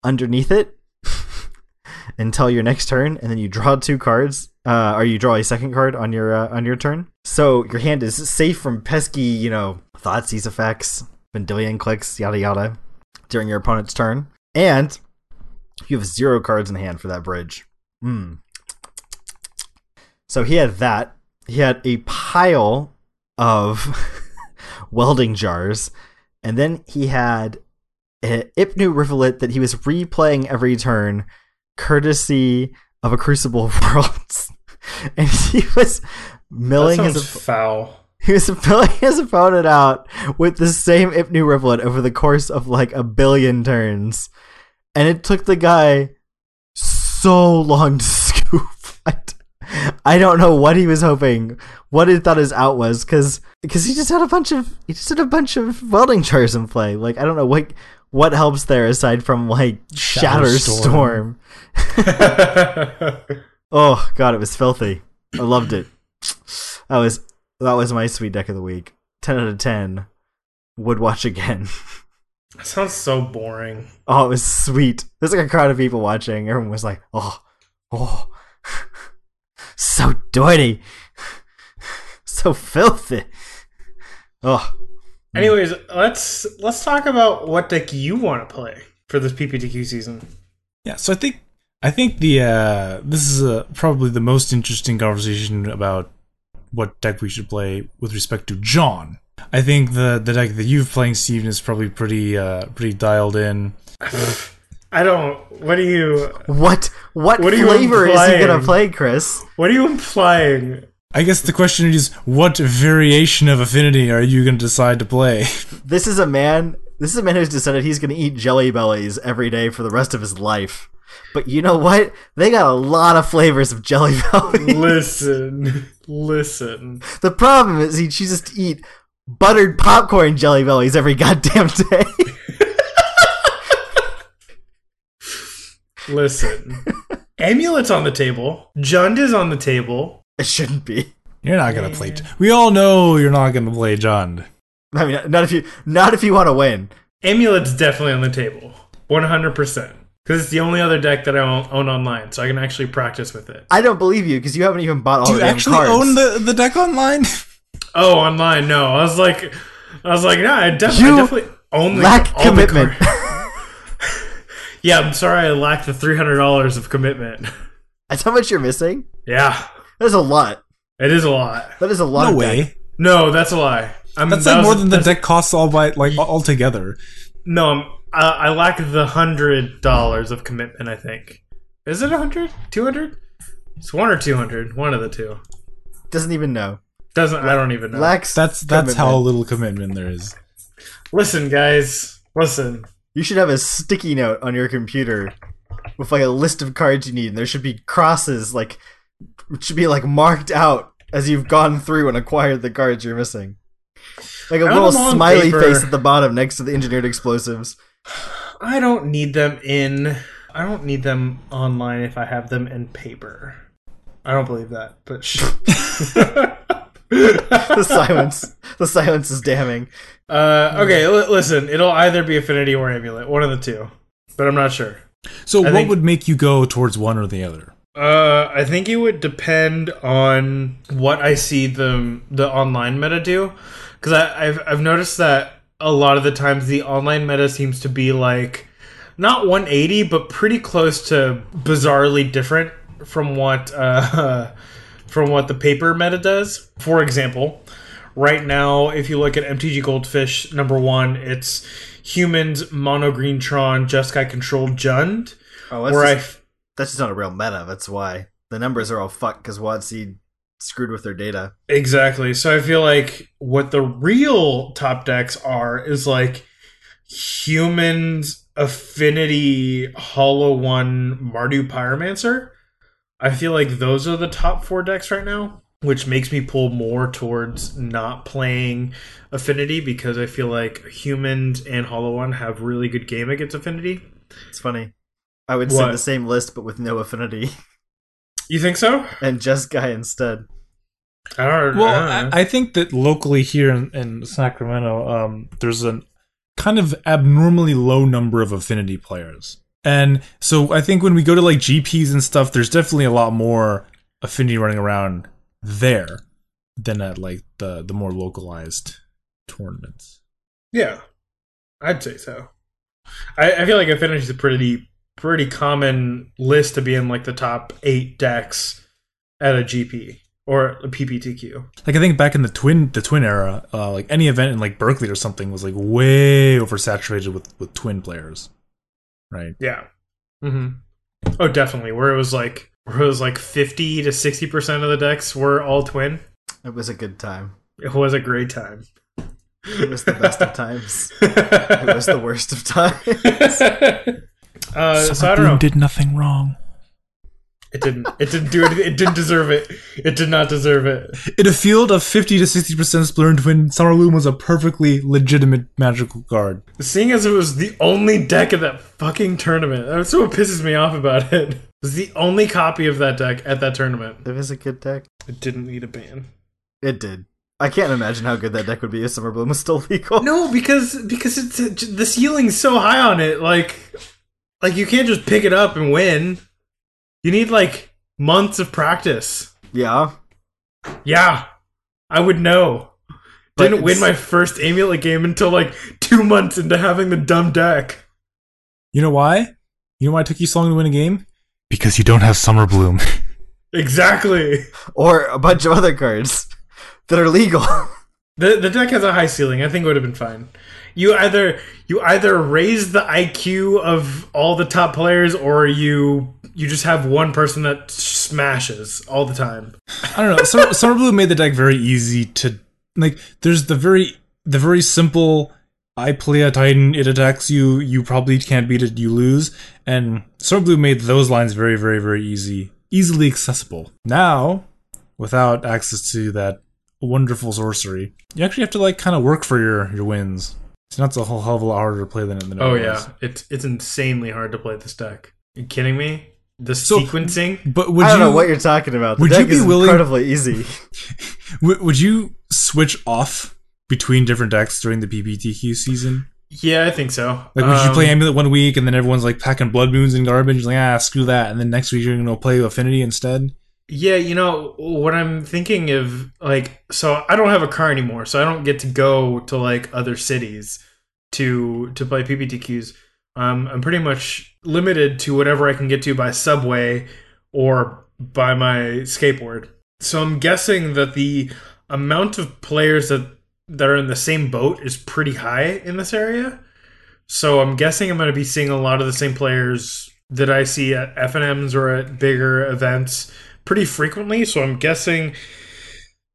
underneath it until your next turn, and then you draw two cards, uh, or you draw a second card on your uh, on your turn. So your hand is safe from pesky, you know, Thoughtseize effects, Vendilion Cliques, yada yada, during your opponent's turn, and you have zero cards in hand for that bridge. Hmm. So he had that. He had a pile of welding jars, and then he had a Ipnu Rivulet that he was replaying every turn, courtesy of a Crucible of Worlds. and he was milling his foul. he was filling his opponent out with the same Ipnu Rivulet over the course of like a billion turns. And it took the guy so long to scoop. I, I don't know what he was hoping, what he thought his out was, because because he just had a bunch of he just had a bunch of welding jars in play. Like I don't know what what helps there aside from like Shatterstorm. Oh god, it was filthy. I loved it. That was that was my sweet deck of the week. Ten out of ten. would watch again. That sounds so boring. Oh, it was sweet. There's like a crowd of people watching. Everyone was like, "Oh, oh, so dirty, so filthy." Oh, Anyways, let's let's talk about what deck you want to play for this PPTQ season. Yeah, so I think I think the uh, this is uh, probably the most interesting conversation about what deck we should play with respect to John. I think the the deck that you've playing, Steven, is probably pretty uh, pretty dialed in. I don't. What are you? what what, What are you flavor is he gonna play, Chris? What are you implying? I guess the question is, what variation of affinity are you going to decide to play? This is a man. This is a man who's decided he's gonna eat jelly bellies every day for the rest of his life. But you know what? They got a lot of flavors of jelly belly. Listen, listen. the problem is he chooses to eat buttered popcorn jelly bellies every goddamn day. Listen. Amulet's on the table. Jund is on the table. it shouldn't be. You're not going to play. we all know you're not going to play John. I mean, not if you not if you want to win. Amulet's definitely on the table. 100%. Because it's the only other deck that I own, own online, so I can actually practice with it. I don't believe you because you haven't even bought all the cards. Do the you damn actually cards. own the, the deck online? Oh, online? No. I was like, I was like, nah, I, def- I You definitely only lack all the commitment. cards. yeah, I'm sorry I lack the $300 of commitment. That's how much you're missing. yeah, That's a lot. it is a lot. That is a lot. no of way. deck. No, that's a lie. I'm, That's that like was- more than the that's- deck costs all by like all together. No, I'm, Uh, I, I lack the hundred dollars of commitment. I think is it a hundred, two hundred? It's one or two hundred. One of the two. Doesn't even know. Doesn't I don't even know. Lacks. That's that's how little commitment there is. listen, guys. Listen. You should have a sticky note on your computer with like a list of cards you need, and there should be crosses like it should be like marked out as you've gone through and acquired the cards you're missing. Like a I little don't know on smiley paper. face at the bottom next to the engineered explosives. I don't need them in. I don't need them online if I have them in paper. I don't believe that, but. Sh- The silence. the silence is damning. uh, okay, li- listen. It'll either be Affinity or Amulet, one of the two, but I'm not sure. So, I what think- would make you go towards one or the other? Uh, I think it would depend on what I see the the online meta do, because I've I've noticed that a lot of the times the online meta seems to be like not 180, but pretty close to bizarrely different from what uh, from what the paper meta does. For example, right now, if you look at MTG Goldfish number one, it's humans, mono green Tron, Jeskai controlled Jund. Oh, that's Where I just, that's just not a real meta. That's why the numbers are all fucked because WotC screwed with their data. Exactly. So I feel like what the real top decks are is like humans affinity hollow one Mardu Pyromancer. I feel like those are the top four decks right now, which makes me pull more towards not playing affinity because I feel like humans and hollow one have really good game against affinity. It's funny. I would What? send the same list but with no affinity You think so? and just guy instead. I don't Well, I don't. I, I think that locally here in, in Sacramento, um, there's a kind of abnormally low number of affinity players, and so I think when we go to like GPs and stuff, there's definitely a lot more affinity running around there than at like the the more localized tournaments. Yeah, I'd say so. I, I feel like Affinity is a pretty pretty common list to be in like the top eight decks at a GP or a PPTQ. Like I think back in the twin the twin era, uh, like any event in like Berkeley or something was like way oversaturated with with twin players, right? Yeah. Mm-hmm. Oh, definitely. Where it was like where it was like fifty to sixty percent of the decks were all twin. It was a good time. It was a great time. It was the best of times. It was the worst of times. uh, so I don't know. did nothing wrong. It didn't. It didn't do it. It didn't deserve it. It did not deserve it. In a field of 50 to 60% Splinter Twin, Summer Bloom was a perfectly legitimate magical card. Seeing as it was the only deck at that fucking tournament, that's what pisses me off about it. It was the only copy of that deck at that tournament. It was a good deck. It didn't need a ban. It did. I can't imagine how good that deck would be if Summer Bloom was still legal. No, because because it's the ceiling's so high on it. Like like you can't just pick it up and win. You need like months of practice. Yeah. Yeah, I would know. But Didn't win my first amulet game until like two months into having the dumb deck. You know why? You know why it took you so long to win a game? Because you don't have Summer Bloom. Exactly. Or a bunch of other cards that are legal. The the deck has a high ceiling. I think it would have been fine. You either you either raise the IQ of all the top players, or you you just have one person that smashes all the time. I don't know. Summer, Summer Bloom made the deck very easy to like. There's the very the very simple. I play a Titan, it attacks you. You probably can't beat it. You lose. And Summer Bloom made those lines very, very, very easy, easily accessible. Now, without access to that wonderful sorcery, you actually have to like kind of work for your your wins. So that's a whole hell of a lot harder to play than it. Than it Oh was. yeah, it's it's insanely hard to play this deck. you kidding me? The So- sequencing. But would I don't you know what you're talking about. The would you be is willing- incredibly easy. w- would you switch off between different decks during the PPTQ season? Yeah, I think so. Like, would you Um, play Amulet one week and then everyone's like packing Blood Moons and garbage? You're like, ah, screw that. And then next week you're going to play Affinity instead? Yeah, you know what I'm thinking of, like, so I don't have a car anymore, so I don't get to go to like other cities to to play PPTQs. Um, I'm pretty much limited to whatever I can get to by subway or by my skateboard. So I'm guessing that the amount of players that that are in the same boat is pretty high in this area. So I'm guessing I'm going to be seeing a lot of the same players that I see at FNMs or at bigger events pretty frequently. So I'm guessing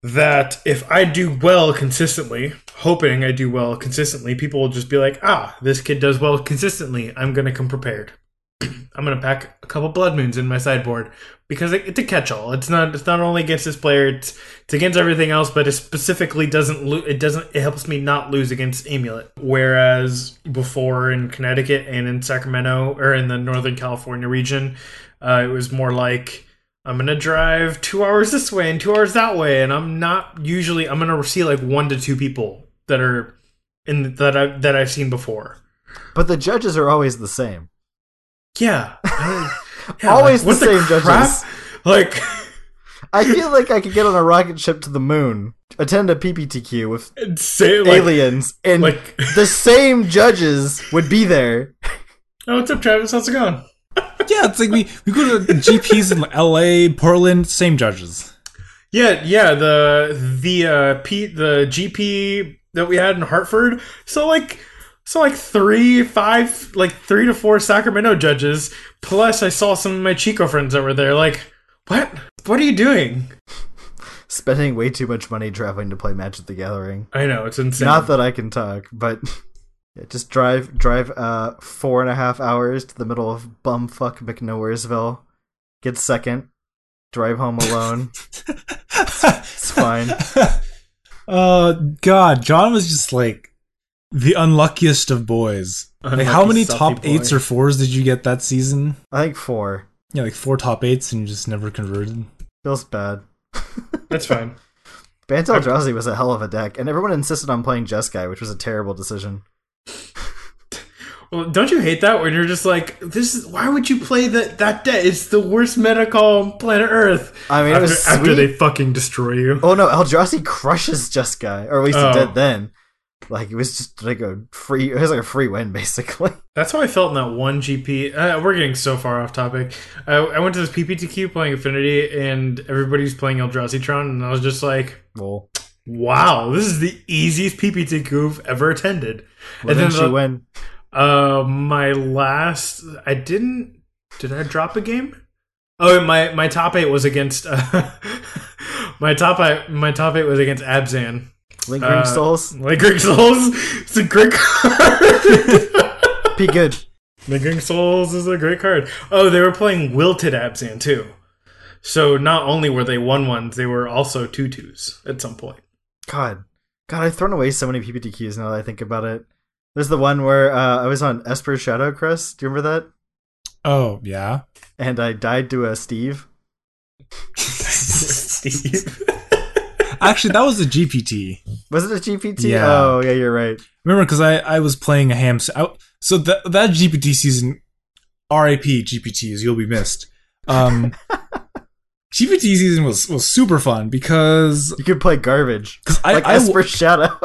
that if I do well consistently, hoping I do well consistently, people will just be like, ah, this kid does well consistently. I'm going to come prepared. I'm going to pack a couple blood moons in my sideboard because it's a catch-all. It's not. It's not only against this player. It's it's against everything else, but it specifically doesn't. Lo- it doesn't. It helps me not lose against amulet. Whereas before in Connecticut and in Sacramento or in the Northern California region, uh, it was more like I'm gonna drive two hours this way and two hours that way, and I'm not usually. I'm gonna see like one to two people that are in that I that I've seen before. But the judges are always the same. Yeah, yeah, Always like, the same crap? judges. Like. I feel like I could get on a rocket ship to the moon, attend a PPTQ with say like, aliens, and like the same judges would be there. oh what's up travis how's it going Yeah, it's like we, we go to GPs in LA, Portland, same judges. yeah yeah the the uh p the gp that we had in hartford so like so like three five like three to four sacramento judges plus i saw some of my chico friends over there like what what are you doing Spending way too much money traveling to play Magic the Gathering. i know it's insane Not that I can talk, but yeah, just drive drive uh four and a half hours to the middle of bumfuck McNowheresville. Get second. Drive home alone. it's fine. Uh, God, John was just like the unluckiest of boys. Like, how many top boy. eights or fours did you get that season? I think four. Yeah, like four top eights and you just never converted. Feels bad. that's fine Bant Eldrazi was a hell of a deck, and everyone insisted on playing Jeskai, which was a terrible decision. Well don't you hate that when you're just like this is why would you play that that deck it's the worst meta call on planet earth I mean, it after, was after they fucking destroy you Oh no, Eldrazi crushes Jeskai, or at least Oh. it did then. Like it was just like a free. It was like a free win, basically. That's how I felt in that one GP. Uh, we're getting so far off topic. I, I went to this PPTQ playing Affinity, and everybody's playing Eldrazi Tron, and I was just like, Well, "Wow, this is the easiest PPTQ I've ever attended." well and then then she the- win. Uh, my last, I didn't. Did I drop a game? Oh, my my top eight was against. Uh, my top eight, my top eight was against Abzan. Lingering uh, Souls. Greek Souls, it's a great card. Be good. Lingering Souls is a great card. Oh, they were playing Wilted Abzan too. So not only were they one ones, they were also two twos at some point. God, God, I've thrown away so many PPTQs now that I think about it. There's the one where uh, I was on Esper Shadow Crest. Do you remember that? Oh, yeah. And I died to a Steve. Steve. Actually, that was a GPT. Was it a GPT? Yeah. Oh, yeah, you're right. Remember, because I, I was playing a ham. I, so that that GPT season, RIP GPTs, you'll be missed. Um, GPT season was was super fun because You could play garbage. because I, Like I Esper Shadow.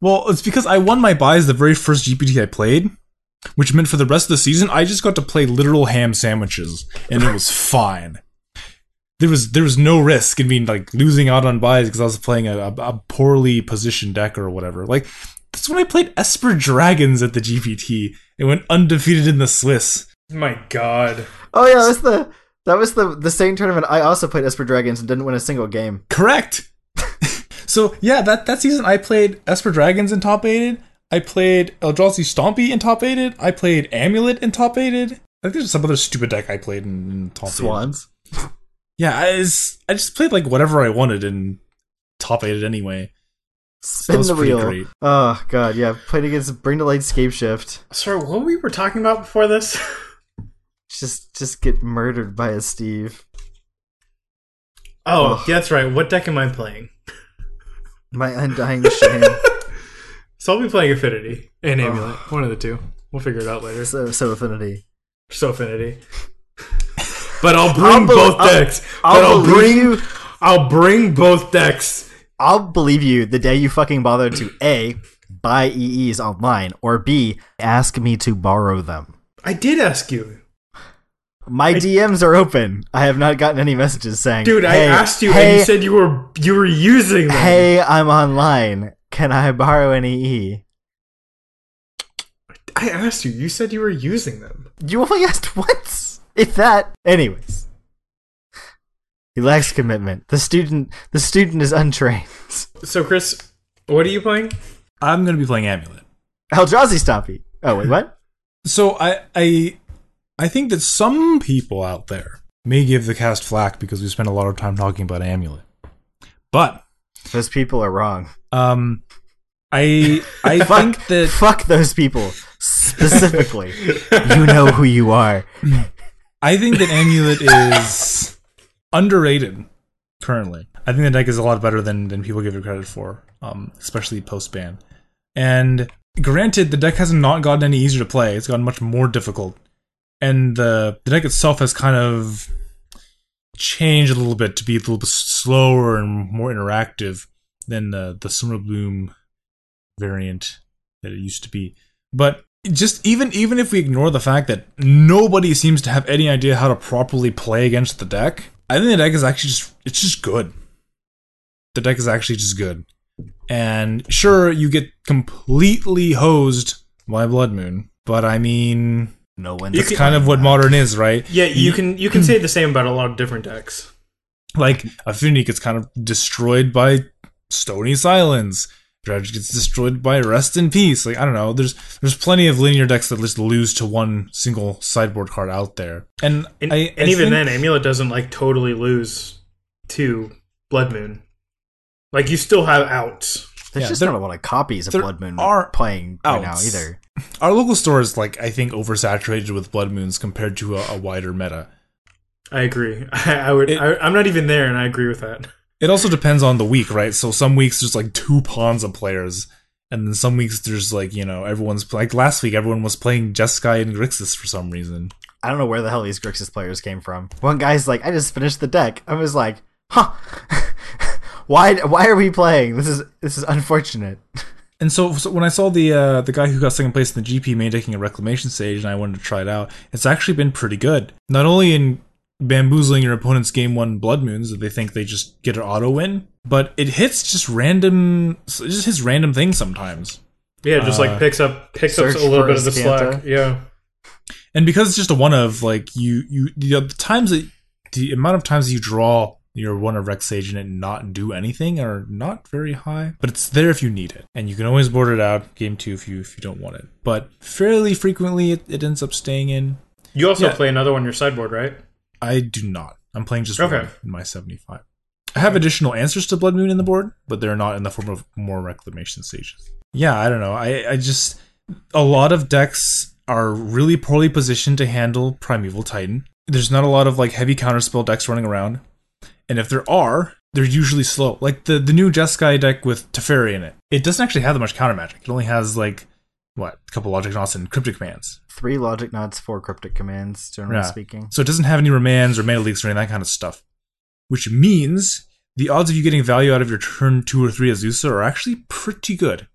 Well it's because I won my buys the very first GPT I played, which meant for the rest of the season I just got to play literal ham sandwiches and it was fine. There was there was no risk in me like losing out on buys because I was playing a, a, a poorly positioned deck or whatever. Like that's when I played Esper Dragons at the GPT. It went undefeated in the Swiss. My God. oh, yeah, that was the. That was the the same tournament I also played Esper Dragons and didn't win a single game. Correct. So yeah, that that season I played Esper Dragons in top aided. I played Eldrazi Stompy in top aided. I played Amulet in top aided. I think there's some other stupid deck I played in, in top aided. Swans. Yeah, I, was, I just played like whatever I wanted in top aided anyway. Spin was the wheel. great. Oh god, yeah. Played against Bring to Light Scape Shift. Sorry, what we were talking about before this? Just just get murdered by a Steve. Oh, Ugh. yeah, that's right. What deck am I playing? My undying shame. So I'll be playing Affinity and Amulet. Oh. One of the two. We'll figure it out later. so so affinity. So Affinity. But I'll I'll bring both I'll- decks. I'll but I'll bring you. I'll bring both decks. I'll believe you the day you fucking bother to A buy EEs online or B ask me to borrow them. I did ask you. My DMs are open. I have not gotten any messages saying, Dude, I asked you hey, and you said you were you were using them. Hey, I'm online. Can I borrow any E? I asked you. You said you were using them. You only asked once. If that. Anyways. He lacks commitment. The student the student is untrained. So Chris, what are you playing? I'm gonna be playing Amulet. Eldrazi Stompy. Oh wait, what? So I I I think that some people out there may give the cast flack because we spent a lot of time talking about Amulet. But Those people are wrong. um I I Fuck, think that fuck those people specifically. you know who you are. I think that Amulet is underrated currently. I think the deck is a lot better than than people give it credit for, um, especially post ban. And granted, the deck has not gotten any easier to play; it's gotten much more difficult. And the the deck itself has kind of changed a little bit to be a little bit slower and more interactive than the the Summer Bloom variant that it used to be. But just even even if we ignore the fact that nobody seems to have any idea how to properly play against the deck, I think the deck is actually just it's just good. The deck is actually just good. And sure, you get completely hosed by Blood Moon, but I mean, No one's it's kind of what modern is, right? Yeah, you can you can say the same about a lot of different decks. Like Affinity gets kind of destroyed by Stony Silence. Dredge gets destroyed by Rest in Peace. Like I don't know. There's there's plenty of linear decks that just lose to one single sideboard card out there, and And, I, and I even think- then, Amulet doesn't like totally lose to Blood Moon. Like you still have outs. There's yeah, just there- not a lot of copies of Blood Moon are playing right now either. Our local store is like I think oversaturated with Blood Moons compared to a, a wider meta. I agree. I, I would. It- I, I'm not even there, and I agree with that. It also depends on the week, right? So some weeks there's like two pawns of players, and then some weeks there's like you know everyone's like last week everyone was playing Jeskai and Grixis for some reason. I don't know where the hell these Grixis players came from. One guy's like, I just finished the deck. I was like, huh. why why are we playing? This is this is unfortunate. And so, so when I saw the uh, the guy who got second place in the GP main taking a reclamation sage, and I wanted to try it out, it's actually been pretty good. Not only in bamboozling your opponent's game one blood moons that they think they just get an auto win, but it hits just random, it just hits random things sometimes. Yeah, just Uh, like picks up picks up a little bit of the Azcanta. slack. Yeah. And because it's just a one of, like you you you know, the times that the amount of times you draw your one of Rec Sage and it not do anything are not very high, but it's there if you need it, and you can always board it out game two if you if you don't want it. But fairly frequently, it, it ends up staying in. You also Yeah. play another one on your sideboard, right? I do not. I'm playing just Okay. one in my 75. I have additional answers to Blood Moon in the board, but they're not in the form of more reclamation sages. Yeah, I don't know. I, I just a lot of decks are really poorly positioned to handle Primeval Titan. There's not a lot of like heavy counterspell decks running around. And if there are, they're usually slow. Like the the new Jeskai deck with Teferi in it. It doesn't actually have that much counter magic. It only has like what a couple logic knots and cryptic commands. Three logic knots, four cryptic commands, generally Yeah. speaking. So it doesn't have any remands or mana leaks or any of that kind of stuff. Which means the odds of you getting value out of your turn two or three Azusa are actually pretty good.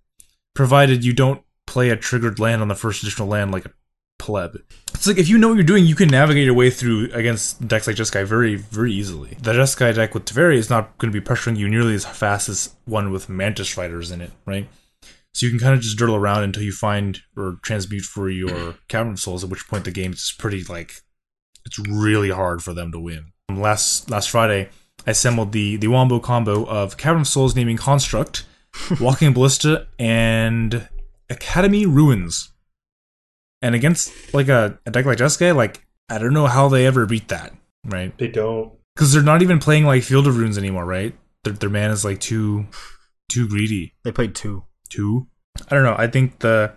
Provided you don't play a triggered land on the first additional land like a pleb. It's like if you know what you're doing, you can navigate your way through against decks like Jeskai very, very easily. The Jeskai deck with Teferi is not going to be pressuring you nearly as fast as one with Mantis Riders in it, right? So you can kind of just dirtle around until you find or transmute for your Cavern of Souls, at which point the game is pretty like it's really hard for them to win. Um, last last Friday, I assembled the the wombo combo of Cavern of Souls naming Construct, Walking Ballista, and Academy Ruins. And against like a, a deck like Jeskai, like I don't know how they ever beat that, right? They don't. Because they're not even playing like Field of Ruin anymore, right? Their their man is like too too greedy They played two. two. I don't know. I think the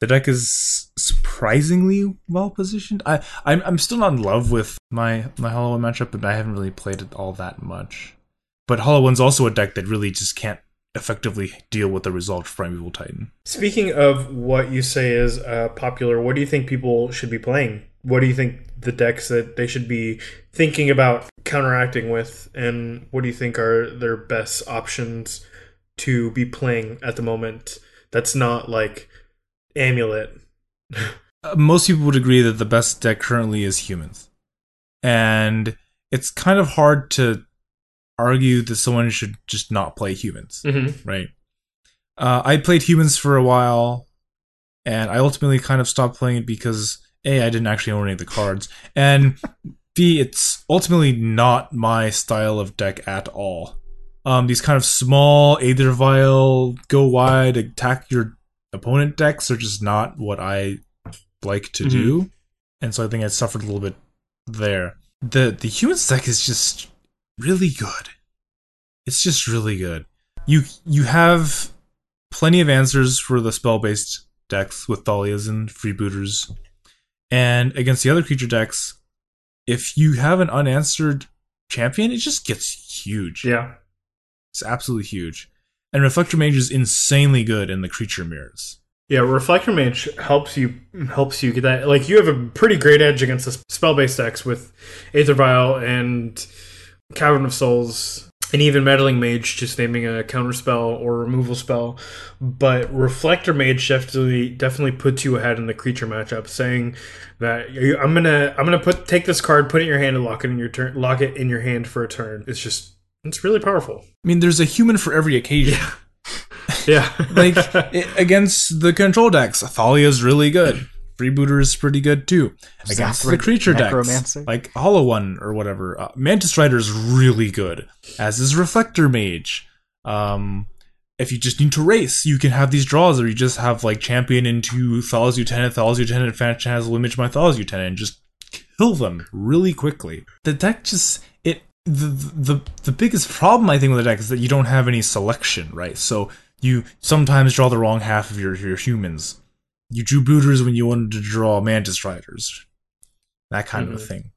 the deck is surprisingly well positioned. I I'm I'm still not in love with my my Hollow One matchup, but I haven't really played it all that much. But Hollow One's also a deck that really just can't effectively deal with the result of Primeval Titan. Speaking of what you say is uh, popular, what do you think people should be playing? What do you think the decks that they should be thinking about counteracting with, and what do you think are their best options to be playing at the moment? That's not like amulet. Uh, most people would agree that the best deck currently is humans. And it's kind of hard to argue that someone should just not play humans. Mm-hmm. right? Uh, I played humans for a while, and I ultimately kind of stopped playing it because a I didn't actually own any of the cards, and b it's ultimately not my style of deck at all. Um, these kind of small Aether Vial, go wide, attack your opponent decks are just not what I like to do, and so I think I suffered a little bit there. the The humans deck is just really good. It's just really good you you have plenty of answers for the spell based decks with Thalias and freebooters, and against the other creature decks, if you have an unanswered champion, it just gets huge. Yeah. It's absolutely huge. And Reflector Mage is insanely good in the creature mirrors. Yeah, Reflector Mage helps you helps you get that. Like you have a pretty great edge against the spell based decks with Aether Vial and Cavern of Souls, and even Meddling Mage just naming a counter spell or removal spell. But Reflector Mage definitely definitely puts you ahead in the creature matchup, saying that I'm gonna I'm gonna put take this card, put it in your hand, and lock it in your turn, lock it in your hand for a turn. It's just it's really powerful. I mean, there's a human for every occasion. Yeah, like i against the control decks, Thalia is really good. Freebooter is pretty good too. Against the creature decks, like Hollow One or whatever, uh, Mantis Rider is really good. As is Reflector Mage. Um, if you just need to race, you can have these draws, or you just have like champion into Thalia's Lieutenant, Thalia's Lieutenant, Phantasmal Image my Thalia's Lieutenant, and just kill them really quickly. The deck just it the the the biggest problem I think with the deck is that you don't have any selection, right? So you sometimes draw the wrong half of your your humans. You drew booters when you wanted to draw mantis riders, that kind of a Mhm. thing.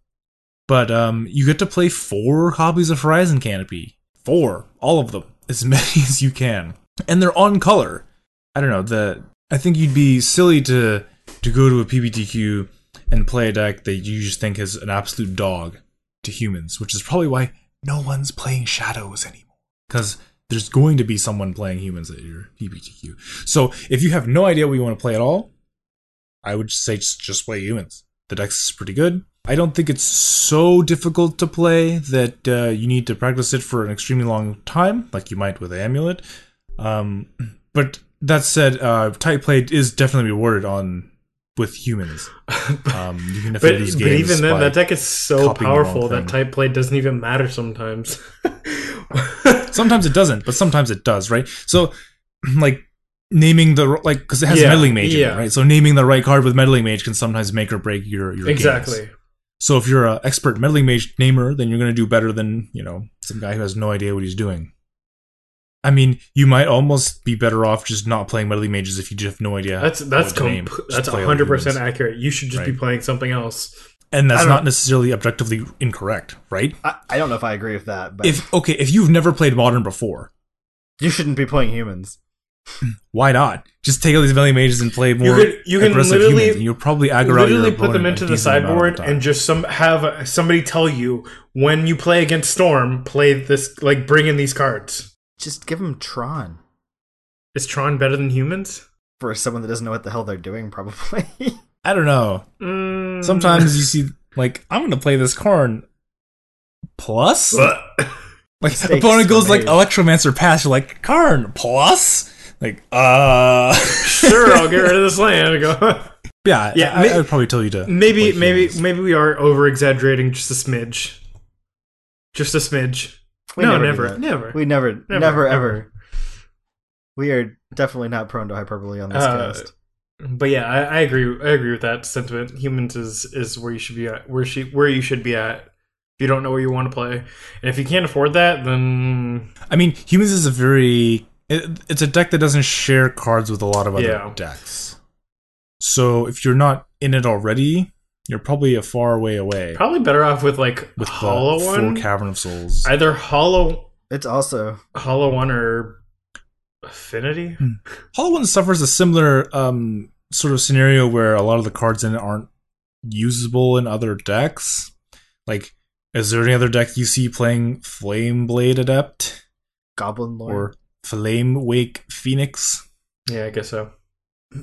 But um, you get to play four copies of Horizon Canopy, four, all of them, as many as you can, and they're on color. I don't know the. I think you'd be silly to to go to a PPTQ and play a deck that you just think is an absolute dog to humans, which is probably why no one's playing shadows anymore. Because there's going to be someone playing humans at your PPTQ. So if you have no idea what you want to play at all, I would say just, just play humans. The deck is pretty good. I don't think it's so difficult to play that uh, you need to practice it for an extremely long time, like you might with Amulet. Um, but that said, uh, tight play is definitely rewarded on with humans. Um, you can but, lose but even then, that deck is so copying the powerful that type play doesn't even matter sometimes. sometimes it doesn't, but sometimes it does, right? So, like naming the like because it has Yeah, meddling mage, in it, right? So naming the right card with meddling mage can sometimes make or break your your games. exactly. So if you're an expert meddling mage namer, then you're going to do better than you know some guy who has no idea what he's doing. I mean, you might almost be better off just not playing meddling mages if you just have no idea. That's that's com- that's hundred percent accurate. You should just be playing something else. And that's don't- not necessarily objectively incorrect, right? I, I don't know if I agree with that, but If okay, if you've never played modern before, you shouldn't be playing humans. why not? Just take all these melee mages and play more could- you can literally- humans, and you'll probably aggro out your literally put them into the decent amount of sideboard and just some have somebody tell you when you play against Storm, play this like bring in these cards. Just give them Tron Is Tron better than humans? for someone that doesn't know what the hell they're doing. Probably. I don't know. Mm. Sometimes you see like I'm gonna play this card plus. What? Like Mistakes opponent goes were like made. Electromancer pass, you're like Karn plus. Like uh, sure, I'll get rid of this land. Go. yeah, Yeah, yeah. I, may- I would probably tell you to maybe, maybe, humans. maybe we are over exaggerating just a smidge. Just a smidge. We no, never never, never. we never, Never, never, never. ever. We are definitely not prone to hyperbole on this Uh, cast. But yeah, I, I agree. I agree with that sentiment. Humans is is where you should be at. Where she where you should be at. If you don't know where you want to play, and if you can't afford that, then I mean, humans is a very it, it's a deck that doesn't share cards with a lot of other Yeah. decks. So if you're not in it already, you're probably a far way away probably better off with like with Hollow One. four Cavern of Souls. Either Hollow It's also Hollow One or Affinity. Hollow One suffers a similar um, sort of scenario where a lot of the cards in it aren't usable in other decks. Like, is there any other deck you see playing Flame Blade Adept Goblin Lore. or Flame Wake Phoenix? Yeah, I guess so.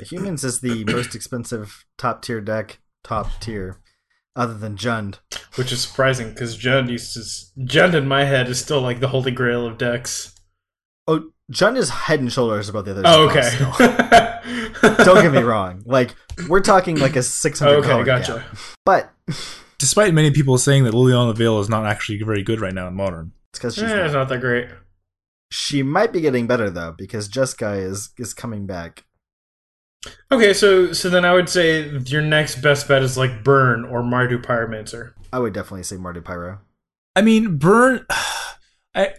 Humans is the most expensive top tier deck, top tier, other than Jund. Which is surprising because Jund used to. Jund in my head is still like the holy grail of decks. Oh, Jund is head and shoulders above the others. Oh, as okay. Don't get me wrong. Like we're talking like a six hundred. okay, gotcha. Gap. But Despite many people saying that Liliana Veil is not actually very good right now in Modern. it's because she's Eh, not. it's not that great. She might be getting better though because Jeskai is is coming back. Okay, so so then I would say your next best bet is like Burn or Mardu Pyromancer. I would definitely say Mardu Pyro. I mean, Burn. I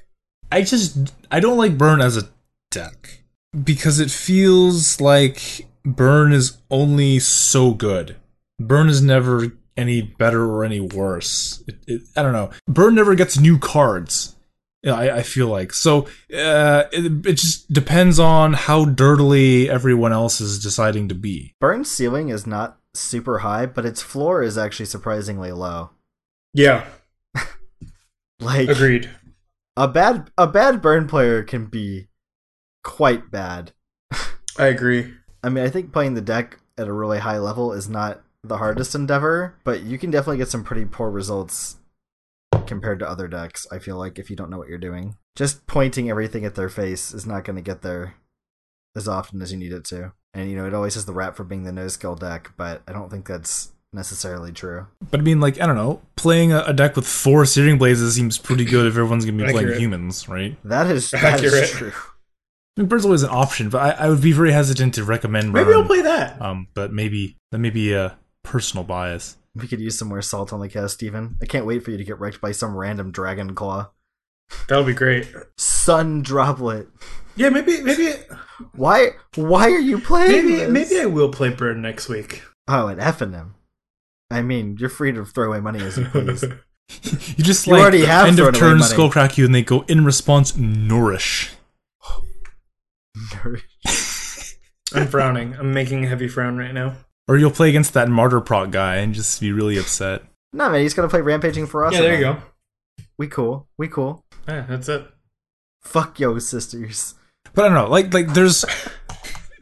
I just I don't like Burn as a deck because it feels like Burn is only so good. Burn is never any better or any worse. It, it, I don't know. Burn never gets new cards. I, I feel like so. Uh, it, it just depends on how dirtily everyone else is deciding to be. Burn's ceiling is not super high, but its floor is actually surprisingly low. Yeah, Like agreed. A bad a bad burn player can be quite bad. I agree. I mean, I think playing the deck at a really high level is not the hardest endeavor, but you can definitely get some pretty poor results compared to other decks. I feel like if you don't know what you're doing, just pointing everything at their face is not going to get there as often as you need it to. And you know, it always has the rap for being the no skill deck, but I don't think that's necessarily true. But I mean, like I don't know, playing a, a deck with four Searing Blazes seems pretty good if everyone's gonna be playing humans, right? That is that is Accurate. true. I mean, Bird's always an option, but I, I would be very hesitant to recommend Burn. Maybe I'll play that. Um, but maybe that may be a personal bias. We could use some more salt on the cast, Steven. I can't wait for you to get wrecked by some random dragon claw. That'll be great. Sun droplet. Yeah, maybe maybe Why why are you playing maybe this? maybe I will play Burn next week. Oh, an F and M. I mean, you're free to throw away money as you please. You just You like already have end of turn money. skull crack you, and they go in response nourish. Nourish. I'm frowning. I'm making a heavy frown right now. Or you'll play against that martyr proc guy and just be really upset. no man, he's gonna play Rampaging Ferocity. Yeah, there you go. We cool. We cool. Yeah, that's it. Fuck yo sisters. But I don't know, like like there's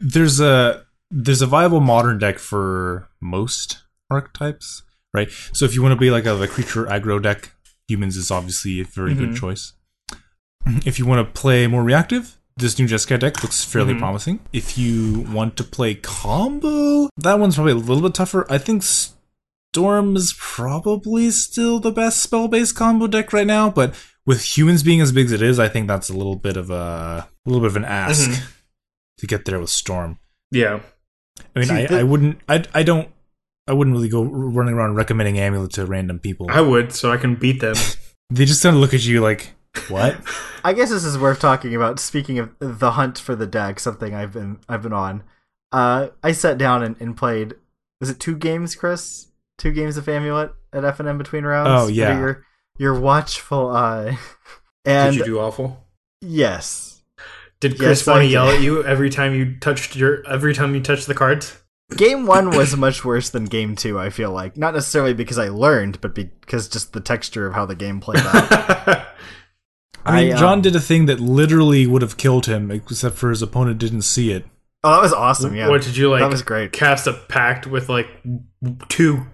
there's a there's a viable modern deck for most archetypes, right? So if you want to be like a, a creature aggro deck, humans is obviously a very good Mhm. choice. If you want to play more reactive, this new Jeskai deck looks fairly Mhm. promising. If you want to play combo, that one's probably a little bit tougher. I think Storm is probably still the best spell based combo deck right now, but with humans being as big as it is, I think that's a little bit of a, a little bit of an ask Mhm. to get there with Storm. Yeah. I mean, See, I, the- I wouldn't, I, I don't, I wouldn't really go running around recommending Amulet to random people. I would, so I can beat them. they just kind of look at you like, what? I guess this is worth talking about. Speaking of the hunt for the deck, something I've been I've been on. Uh, I sat down and, and played. Was it two games, Chris? two games of Amulet at FNM between rounds. Oh, Under yeah. your your watchful eye. And Did you do awful? yes, Did Chris I want to yell at you every time you touched your every time you touched the cards? Game one was much worse than game two. I feel like not necessarily because I learned, but because just the texture of how the game played out. I mean, I, um, John did a thing that literally would have killed him, except for his opponent didn't see it. oh, that was awesome. Yeah, What did you like? that was great. Cast a pact with like two.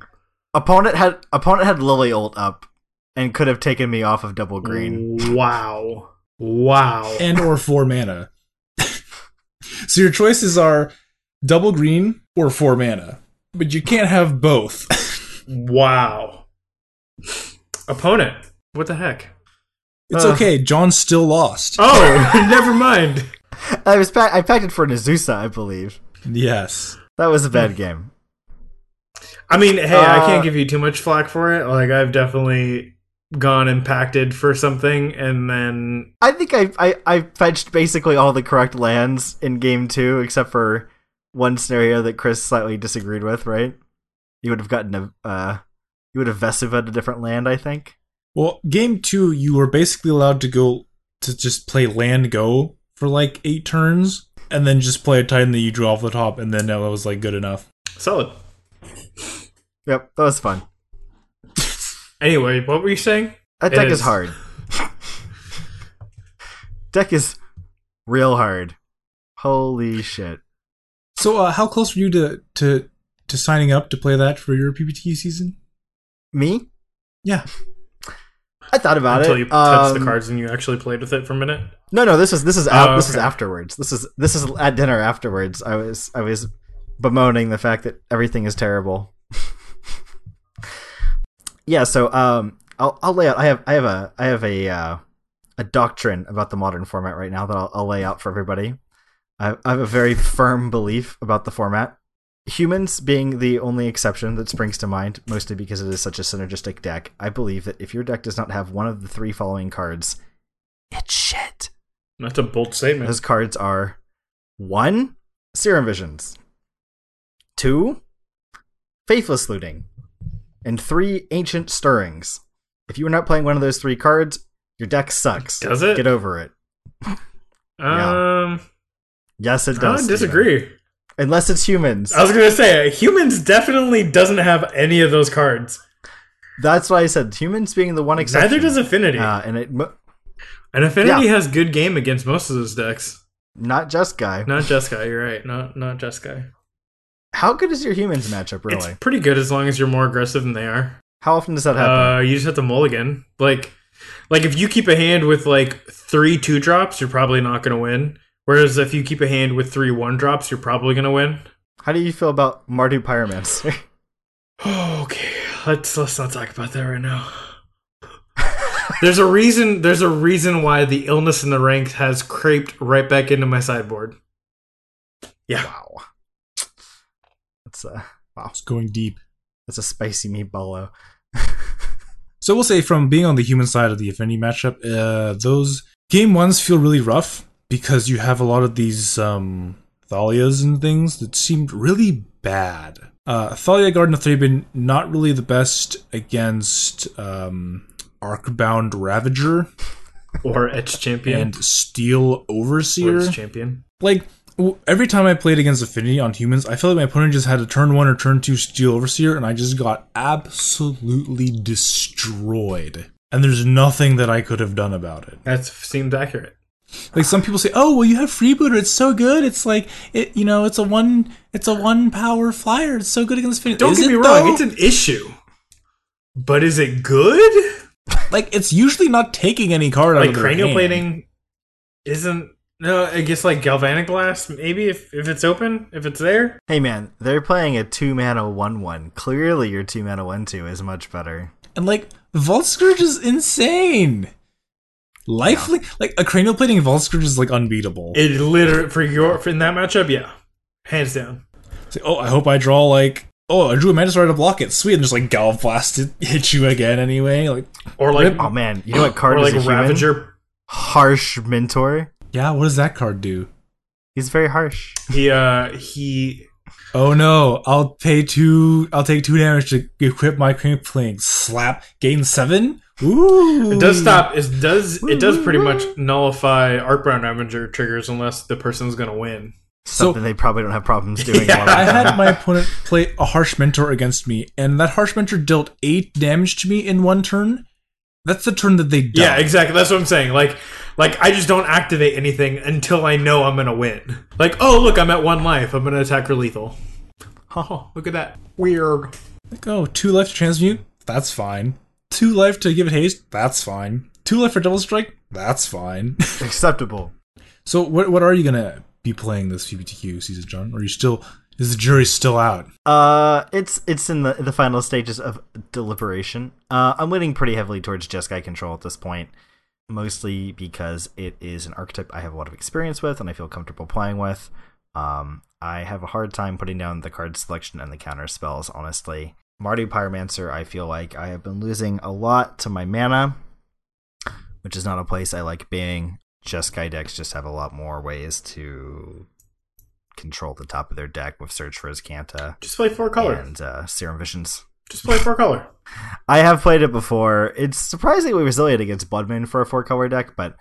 Opponent had opponent had Lily ult up and could have taken me off of double green. Wow! Wow! and or four mana. so your choices are double green or four mana, but you can't have both. wow! Opponent. What the heck? it's Uh. okay. John still lost. Oh, never mind. I was pa- I packed it for Nazusa, I believe. Yes. That was a bad game. I mean, hey, I Uh, can't give you too much flack for it. Like, I've definitely gone impacted for something, and then I think I, I I fetched basically all the correct lands in game two, except for one scenario that Chris slightly disagreed with. Right? You would have gotten a uh, you would have Vesuva a different land, I think. Well, game two, you were basically allowed to go to just play land go for like eight turns, and then just play a Titan that you drew off the top, and then that was like good enough. solid. Yep, that was fun. Anyway, what were you saying? That deck is. is. hard. deck is real hard. Holy shit. So, uh, how close were you to to to signing up to play that for your PPT season? Me? Yeah. I thought about Until it. Until you touched the Um, cards and you actually played with it for a minute. No, no, this is this is out, Oh, this is afterwards. This is this is at dinner afterwards. I was I was bemoaning the fact that everything is terrible. yeah, so um I'll I'll lay out I have I have a I have a uh, a doctrine about the modern format right now that I'll, I'll lay out for everybody. I, I have a very firm belief about the format. Humans being the only exception that springs to mind, mostly because it is such a synergistic deck. I believe that if your deck does not have one of the three following cards, it's shit. That's a bold statement. Those cards are one, Serum Visions, two, Faithless Looting, and three, Ancient Stirrings. If you are not playing one of those three cards, your deck sucks. Does it? Get over it. Um, Yes, it I does. Steven. disagree. Unless it's humans. I was gonna say humans definitely doesn't have any of those cards. That's why I said humans being the one exception. Neither does Affinity. Uh, and it and Affinity yeah. has good game against most of those decks. not just guy. Not just guy. you're right. Not not just guy. How good is your humans matchup really? It's pretty good as long as you're more aggressive than they are. How often does that happen? Uh, you just have to mulligan. Like, like if you keep a hand with like three two drops, you're probably not gonna win. Whereas if you keep a hand with three one drops, you're probably gonna win. How do you feel about Mardu Pyromancer? okay, let's let's not talk about that right now. there's a reason. There's a reason why the illness in the ranks has craped right back into my sideboard. Yeah, wow. That's uh wow. It's going deep. That's a spicy meatballo. So we'll say from being on the human side of the Affinity matchup, uh, those game ones feel really rough because you have a lot of these um, Thalias and things that seemed really bad. Uh, Thalia Guardian of Thraben not really the best against um, Arcbound Ravager or Etched Champion. and Steel Overseer. Words champion. like w- every time I played against Affinity on humans, I felt like my opponent just had a turn one or turn two Steel Overseer, and I just got absolutely destroyed. And there's nothing that I could have done about it. That seems accurate. Like some people say, "Oh, well, you have Freebooter. It's so good. It's like it, you know, it's a one, it's a one power flyer. It's so good against Affinity." Don't Is get it, me wrong; though? it's an issue, but is it good? like it's usually not taking any card out like of their cranial plating isn't no i guess like galvanic blast maybe if if it's open if it's there Hey man, they're playing a two mana one one. Clearly your two mana one two is much better. And like Vault Skirge is insane. Lifelink, like a cranial plating Vault Skirge is like unbeatable. it literally for your for in that matchup yeah hands down like, oh, I hope I draw like oh, I drew a Mantisaur to block it. Sweet, and just like Galv Blast it hit you again anyway. Like or like Oh man, you know what card or like is a human? ravager Harsh Mentor. yeah, what does that card do? He's very harsh. he uh he Oh no! I'll pay two. I'll take two damage to equip my crippling slap. Gain seven. Ooh! It does stop. It does. It does pretty much nullify Arcbound Ravager triggers unless the person's gonna win. So- Something they probably don't have problems doing. Yeah. a lot of I had my opponent play a harsh mentor against me, and that harsh mentor dealt eight damage to me in one turn. That's the turn that they died. Yeah, exactly. That's what I'm saying. Like, like I just don't activate anything until I know I'm gonna win. Like, oh look, I'm at one life. I'm gonna attack her lethal. Oh, look at that. Weird. Like, oh, two life to transmute? That's fine. Two life to give it haste? That's fine. Two life for double strike? That's fine. acceptable. so, what what are you gonna be playing this PPTQ season, John? Or are you still is the jury still out? Uh, it's it's in the the final stages of deliberation. Uh, I'm leaning pretty heavily towards Jeskai control at this point, mostly because it is an archetype I have a lot of experience with and I feel comfortable playing with. Um, I have a hard time putting down the card selection and the counter spells. Honestly, Mardu Pyromancer, I feel like I have been losing a lot to my mana, which is not a place I like being. Jeskai decks just have a lot more ways to control the top of their deck with Search for Azcanta Just play four color. and uh, Serum Visions. Just play four color. I have played it before. It's surprisingly resilient against Bloodmoon for a four color deck, but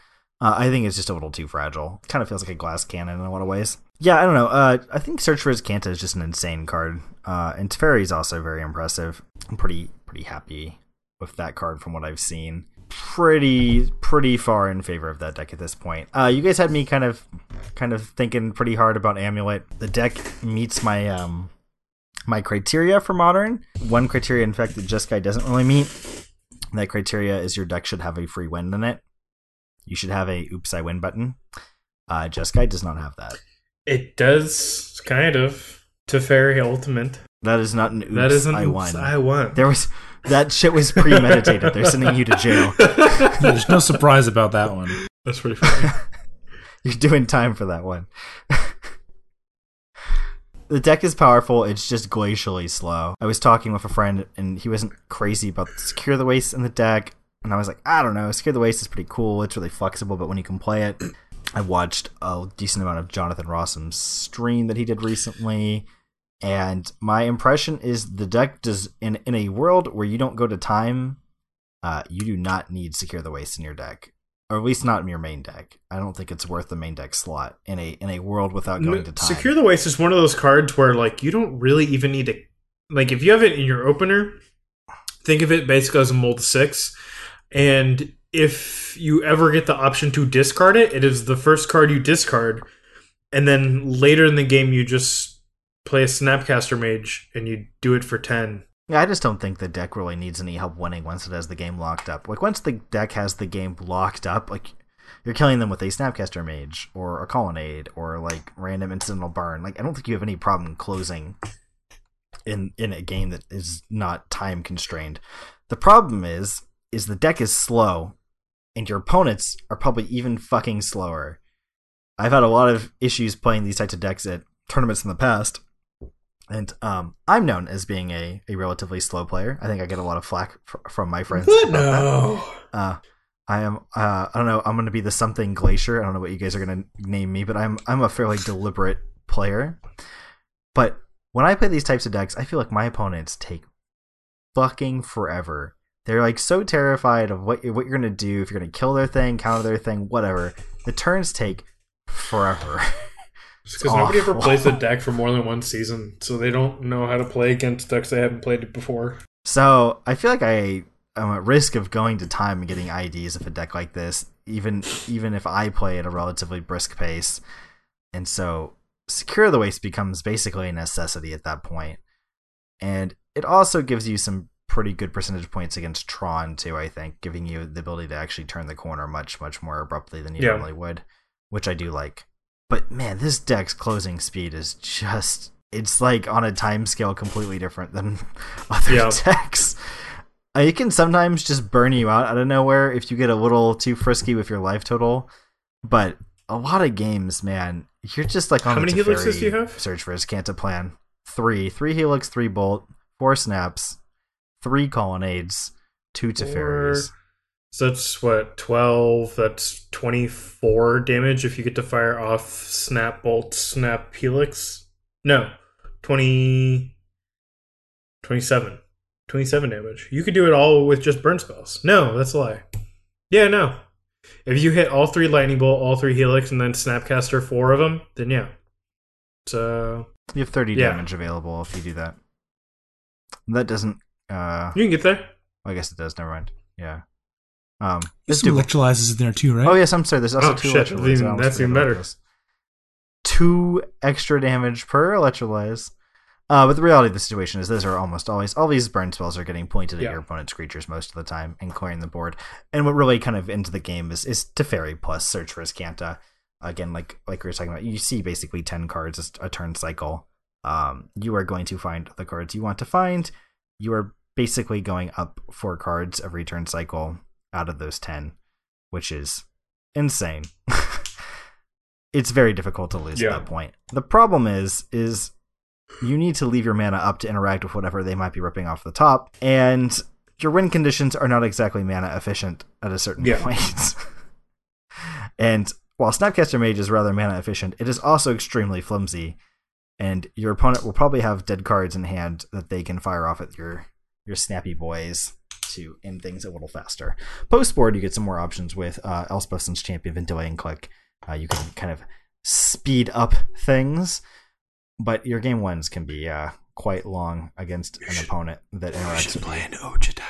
uh, I think it's just a little too fragile. Kind of feels like a glass cannon in a lot of ways. Yeah, I don't know. Uh, I think Search for Azcanta is just an insane card, uh, and Teferi is also very impressive. I'm pretty pretty happy with that card from what I've seen. Pretty pretty far in favor of that deck at this point. Uh, you guys had me kind of kind of thinking pretty hard about Amulet. The deck meets my um my criteria for modern. One criteria, in fact, that Jeskai doesn't really meet. That criteria is your deck should have a free win in it. You should have a oops I win button. Uh, Jeskai does not have that. It does kind of Teferi ultimate. That is not an oops that isn't I oops, won. I won. There was that shit was premeditated. They're sending you to jail. There's no surprise about that one. That's pretty funny. You're doing time for that one. the deck is powerful, it's just glacially slow. I was talking with a friend and he wasn't crazy about Secure the Waste in the deck. And I was like, I don't know, Secure the Waste is pretty cool, it's really flexible, but when you can play it, I watched a decent amount of Jonathan Rossum's stream that he did recently. And my impression is the deck does in in a world where you don't go to time, uh, you do not need Secure the Waste in your deck or at least not in your main deck. I don't think it's worth the main deck slot in a in a world without going to time. Secure the Waste is one of those cards where like you don't really even need to like if you have it in your opener, think of it basically as a mold six. And if you ever get the option to discard it, it is the first card you discard. And then later in the game you just play a Snapcaster Mage and you do it for ten. Yeah, I just don't think the deck really needs any help winning once it has the game locked up. Like once the deck has the game locked up, like you're killing them with a Snapcaster Mage or a Colonnade or like random incidental burn. Like I don't think you have any problem closing in in a game that is not time constrained. The problem is is the deck is slow and your opponents are probably even fucking slower. I've had a lot of issues playing these types of decks at tournaments in the past. And um, I'm known as being a, a relatively slow player. I think I get a lot of flack fr- from my friends. about that. No. Uh, I am. Uh, I don't know. I'm going to be the something glacier. I don't know what you guys are going to name me, but I'm I'm a fairly deliberate player. But when I play these types of decks, I feel like my opponents take fucking forever. They're like so terrified of what you're, what you're going to do if you're going to kill their thing, counter their thing, whatever. The turns take forever. Because nobody ever plays the deck for more than one season, so they don't know how to play against decks they haven't played before. So I feel like I am at risk of going to time and getting IDs of a deck like this, even even if I play at a relatively brisk pace. And so secure the waste becomes basically a necessity at that point. And it also gives you some pretty good percentage points against Tron too, I think, giving you the ability to actually turn the corner much, much more abruptly than you Yeah. normally would. Which I do like. But man, this deck's closing speed is just it's like on a time scale completely different than other Yeah. decks. Uh, it can sometimes just burn you out out of nowhere if you get a little too frisky with your life total. But a lot of games, man, you're just like on How the many helixes do you have? Search for Azcanta plan. Three. Three helix, three bolt, four snaps, three colonnades, two Teferis. So that's what, 12, that's 24 damage if you get to fire off Snap Bolt, Snap Helix? No, 20, 27. 27 damage. You could do it all with just burn spells. No, that's a lie. Yeah, no. If you hit all three lightning bolt, all three helix, and then snapcaster four of them, then yeah. So You have 30 Yeah. damage available if you do that. That doesn't. Uh, you can get there. I guess it does. Never mind. Yeah. Um, There's it's some electrolyzers in there too, right? Oh yes, I'm sorry. There's also Oh, two shit. electrolyzes. Even- that's even better. Two extra damage per electrolyze. Uh, but the reality of the situation is those are almost always all these burn spells are getting pointed Yeah. at your opponent's creatures most of the time and clearing the board. And what really kind of into the game is is Teferi plus Search for Azcanta. Again, like like we were talking about, you see basically ten cards as a turn cycle. Um, you are going to find the cards you want to find. You are basically going up four cards every turn cycle out of those ten, which is insane. it's very difficult to lose Yeah. at that point. The problem is is you need to leave your mana up to interact with whatever they might be ripping off the top, and your win conditions are not exactly mana efficient at a certain Yeah. point. and while Snapcaster Mage is rather mana efficient, it is also extremely flimsy, and your opponent will probably have dead cards in hand that they can fire off at your your snappy boys to end things a little faster. Post board, you get some more options with uh, Elspeth's Champion Ventilate and Click. Uh, you can kind of speed up things, but your game ones can be uh, quite long against an opponent that interacts with you. an Ojutai.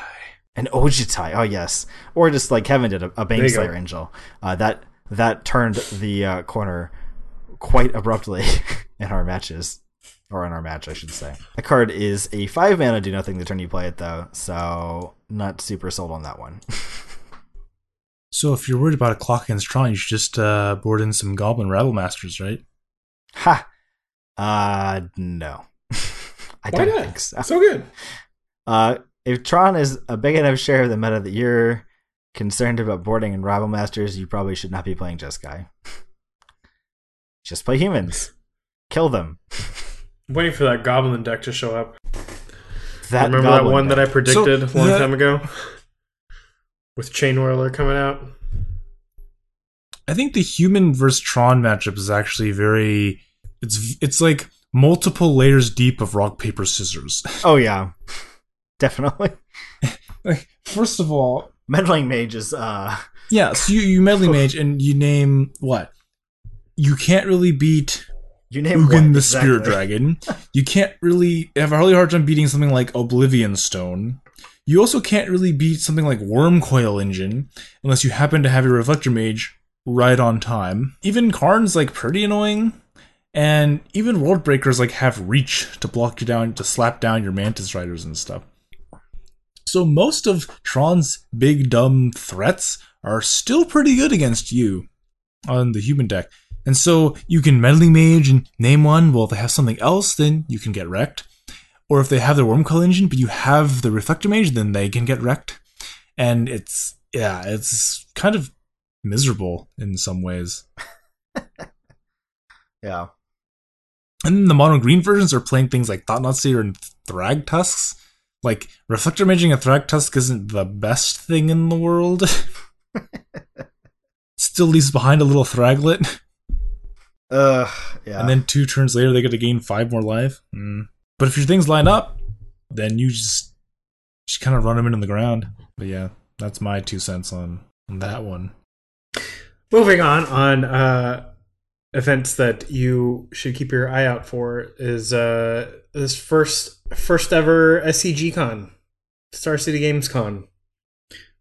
An Ojutai, oh yes, or just like Kevin did a, a There you go. Baneslayer Angel. Uh, that that turned the uh, corner quite abruptly in our matches, or in our match, I should say. The card is a five mana do nothing the turn you play it though, so not super sold on that one. So if you're worried about a clock against Tron, you should just uh, board in some Goblin Rabble Masters, right? ha, uh, no, I Why don't not? think so. So good. Uh, if Tron is a big enough share of the meta that you're concerned about boarding in Rabblemasters, you probably should not be playing Jeskai. Just play humans. Kill them. Waiting for that goblin deck to show up. That Remember that goblin one that I predicted So, a long the- time ago? With Chain Whirler coming out? I think the human versus Tron matchup is actually very. It's it's like multiple layers deep of rock paper scissors. Oh yeah, definitely. like first of all, Meddling Mage is uh yeah. So you you meddling mage and you name what? You can't really beat you name Ugin the exactly. Spirit Dragon. You can't really have a really hard time beating something like Oblivion Stone. You also can't really beat something like Wurmcoil Engine unless you happen to have your Reflector Mage right on time. Even Karn's like pretty annoying. And even World Breakers like have reach to block you down to slap down your Mantis Riders and stuff. So most of Tron's big dumb threats are still pretty good against you on the human deck. And so you can meddling mage and name one. Well, if they have something else, then you can get wrecked. Or if they have their wurmcoil engine, but you have the reflector mage, then they can get wrecked. And it's yeah, it's kind of miserable in some ways. Yeah. And the mono green versions are playing things like Thought Seer and Thrag Tusks. Like reflector maging a Thrag Tusk isn't the best thing in the world. Still leaves behind a little Thraglet. Uh yeah. and then two turns later they get to gain five more life. Mm. But if your things line up, then you just just kind of run them into the ground. But yeah, that's my two cents on, on that one. Moving on on uh, events that you should keep your eye out for is uh, this first first ever SCG Con, Star City Games Con.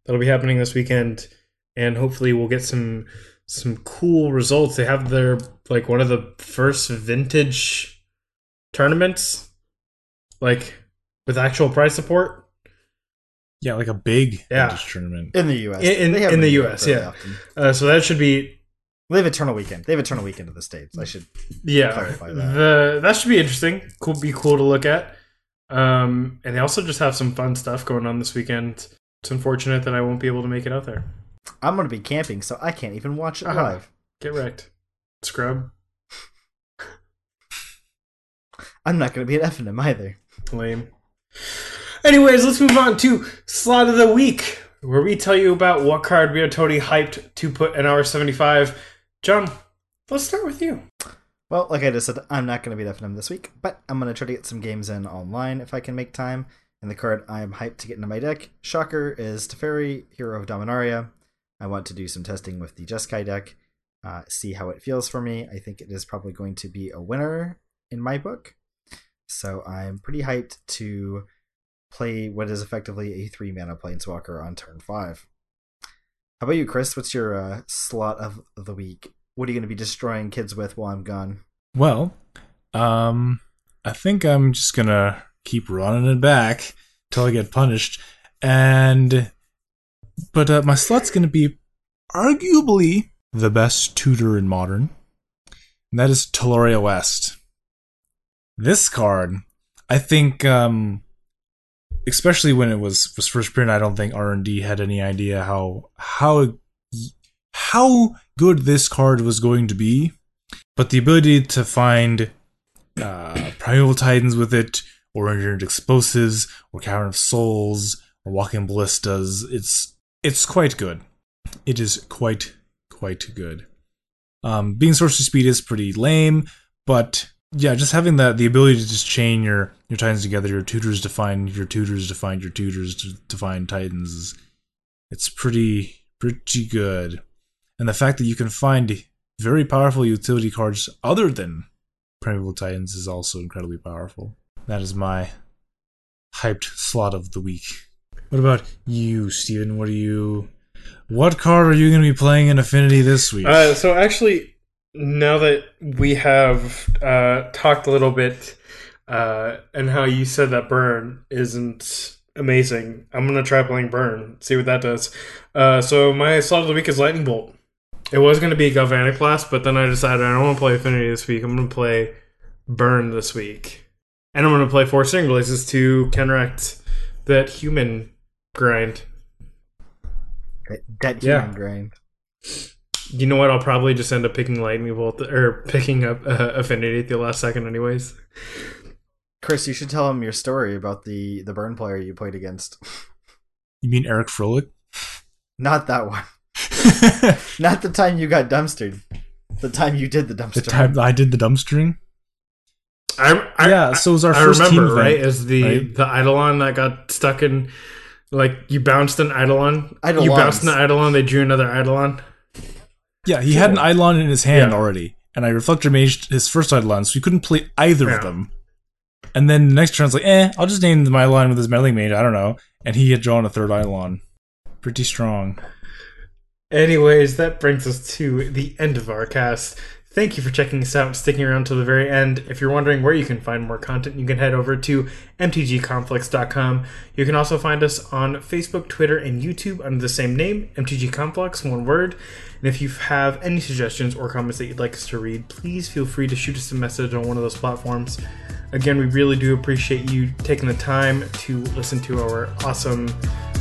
That'll be happening this weekend, and hopefully we'll get some some cool results. They have their like one of the first vintage tournaments, like with actual prize support. Yeah, like a big Yeah. vintage tournament. in the US. In- in- in the US, yeah. Uh, so that should be They have Eternal Weekend. They have Eternal Weekend in the States. I should yeah clarify that. the that should be interesting cool be cool to look at um and they also just have some fun stuff going on this weekend it's unfortunate that i won't be able to make it out there I'm gonna be camping, so I can't even watch it Uh-huh. live. get wrecked scrub I'm not gonna be at FNM either. lame anyways let's move on to slot of the week where we tell you about what card we are totally hyped to put in our 75 john let's start with you Well, like I just said, I'm not going to be at FNM this week, but I'm going to try to get some games in online if I can make time. And the card I'm hyped to get into my deck, shocker, is Teferi, Hero of Dominaria. I want to do some testing with the Jeskai deck, uh, see how it feels for me. I think it is probably going to be a winner in my book. So I'm pretty hyped to play what is effectively a three mana Planeswalker on turn five. How about you, Chris? What's your uh, slot of the week? What are you going to be destroying kids with while I'm gone? Well, um, I think I'm just gonna keep running it back till I get punished, and but uh, my slot's gonna be arguably the best tutor in modern, and that is Tolaria West. This card, I think, um, especially when it was was first printed, I don't think R and D had any idea how how how good this card was going to be. But the ability to find uh, Primeval Titans with it, or engineered explosives, or Cavern of Souls, or Walking Ballistas, it's it's quite good. It is quite quite good. Um, being sorcery speed is pretty lame, but yeah, just having that the ability to just chain your your titans together, your tutors to find your tutors to find your tutors to, to find titans, is, it's pretty pretty good. And the fact that you can find very powerful utility cards other than Primeval Titans is also incredibly powerful. That is my hyped slot of the week. What about you, Steven? What are you what card are you going to be playing in Affinity this week? Uh, so actually, now that we have uh, talked a little bit uh, and how you said that burn isn't amazing, I'm gonna try playing burn, see what that does. Uh, so my slot of the week is lightning bolt. It was gonna be galvanic blast, but then I decided I don't want to play affinity this week. I'm gonna play burn this week, and I'm gonna play four searing blazes to counteract that human grind. That, that Yeah. human grind. You know what? I'll probably just end up picking lightning bolt or picking up uh, affinity at the last second, anyways. Chris, you should tell him your story about the the burn player you played against. you mean Eric Froehlich? Not that one. Not the time you got dumpstered. The time you did the dumpster. the time I did the dumpstering? I, I yeah, so it was our I first remember, team right? event. Is the right? the Eidolon that got stuck in, like you bounced an Eidolon, you bounced an Eidolon, they drew another Eidolon. Yeah, he had an Eidolon in his hand Yeah. already, and I reflector maged his first Eidolon, so he couldn't play either Yeah. of them. And then the next turn's like, eh, I'll just name my line with his meddling mage. I don't know. And he had drawn a third Eidolon. Pretty strong. Anyways, that brings us to the end of our cast. Thank you for checking us out and sticking around to the very end. If you're wondering where you can find more content, you can head over to mtgconflux.com. You can also find us on Facebook, Twitter, and YouTube under the same name, MTG Conflux, one word. And if you have any suggestions or comments that you'd like us to read, please feel free to shoot us a message on one of those platforms. Again, we really do appreciate you taking the time to listen to our awesome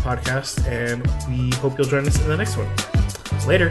podcast, and we hope you'll join us in the next one. Later.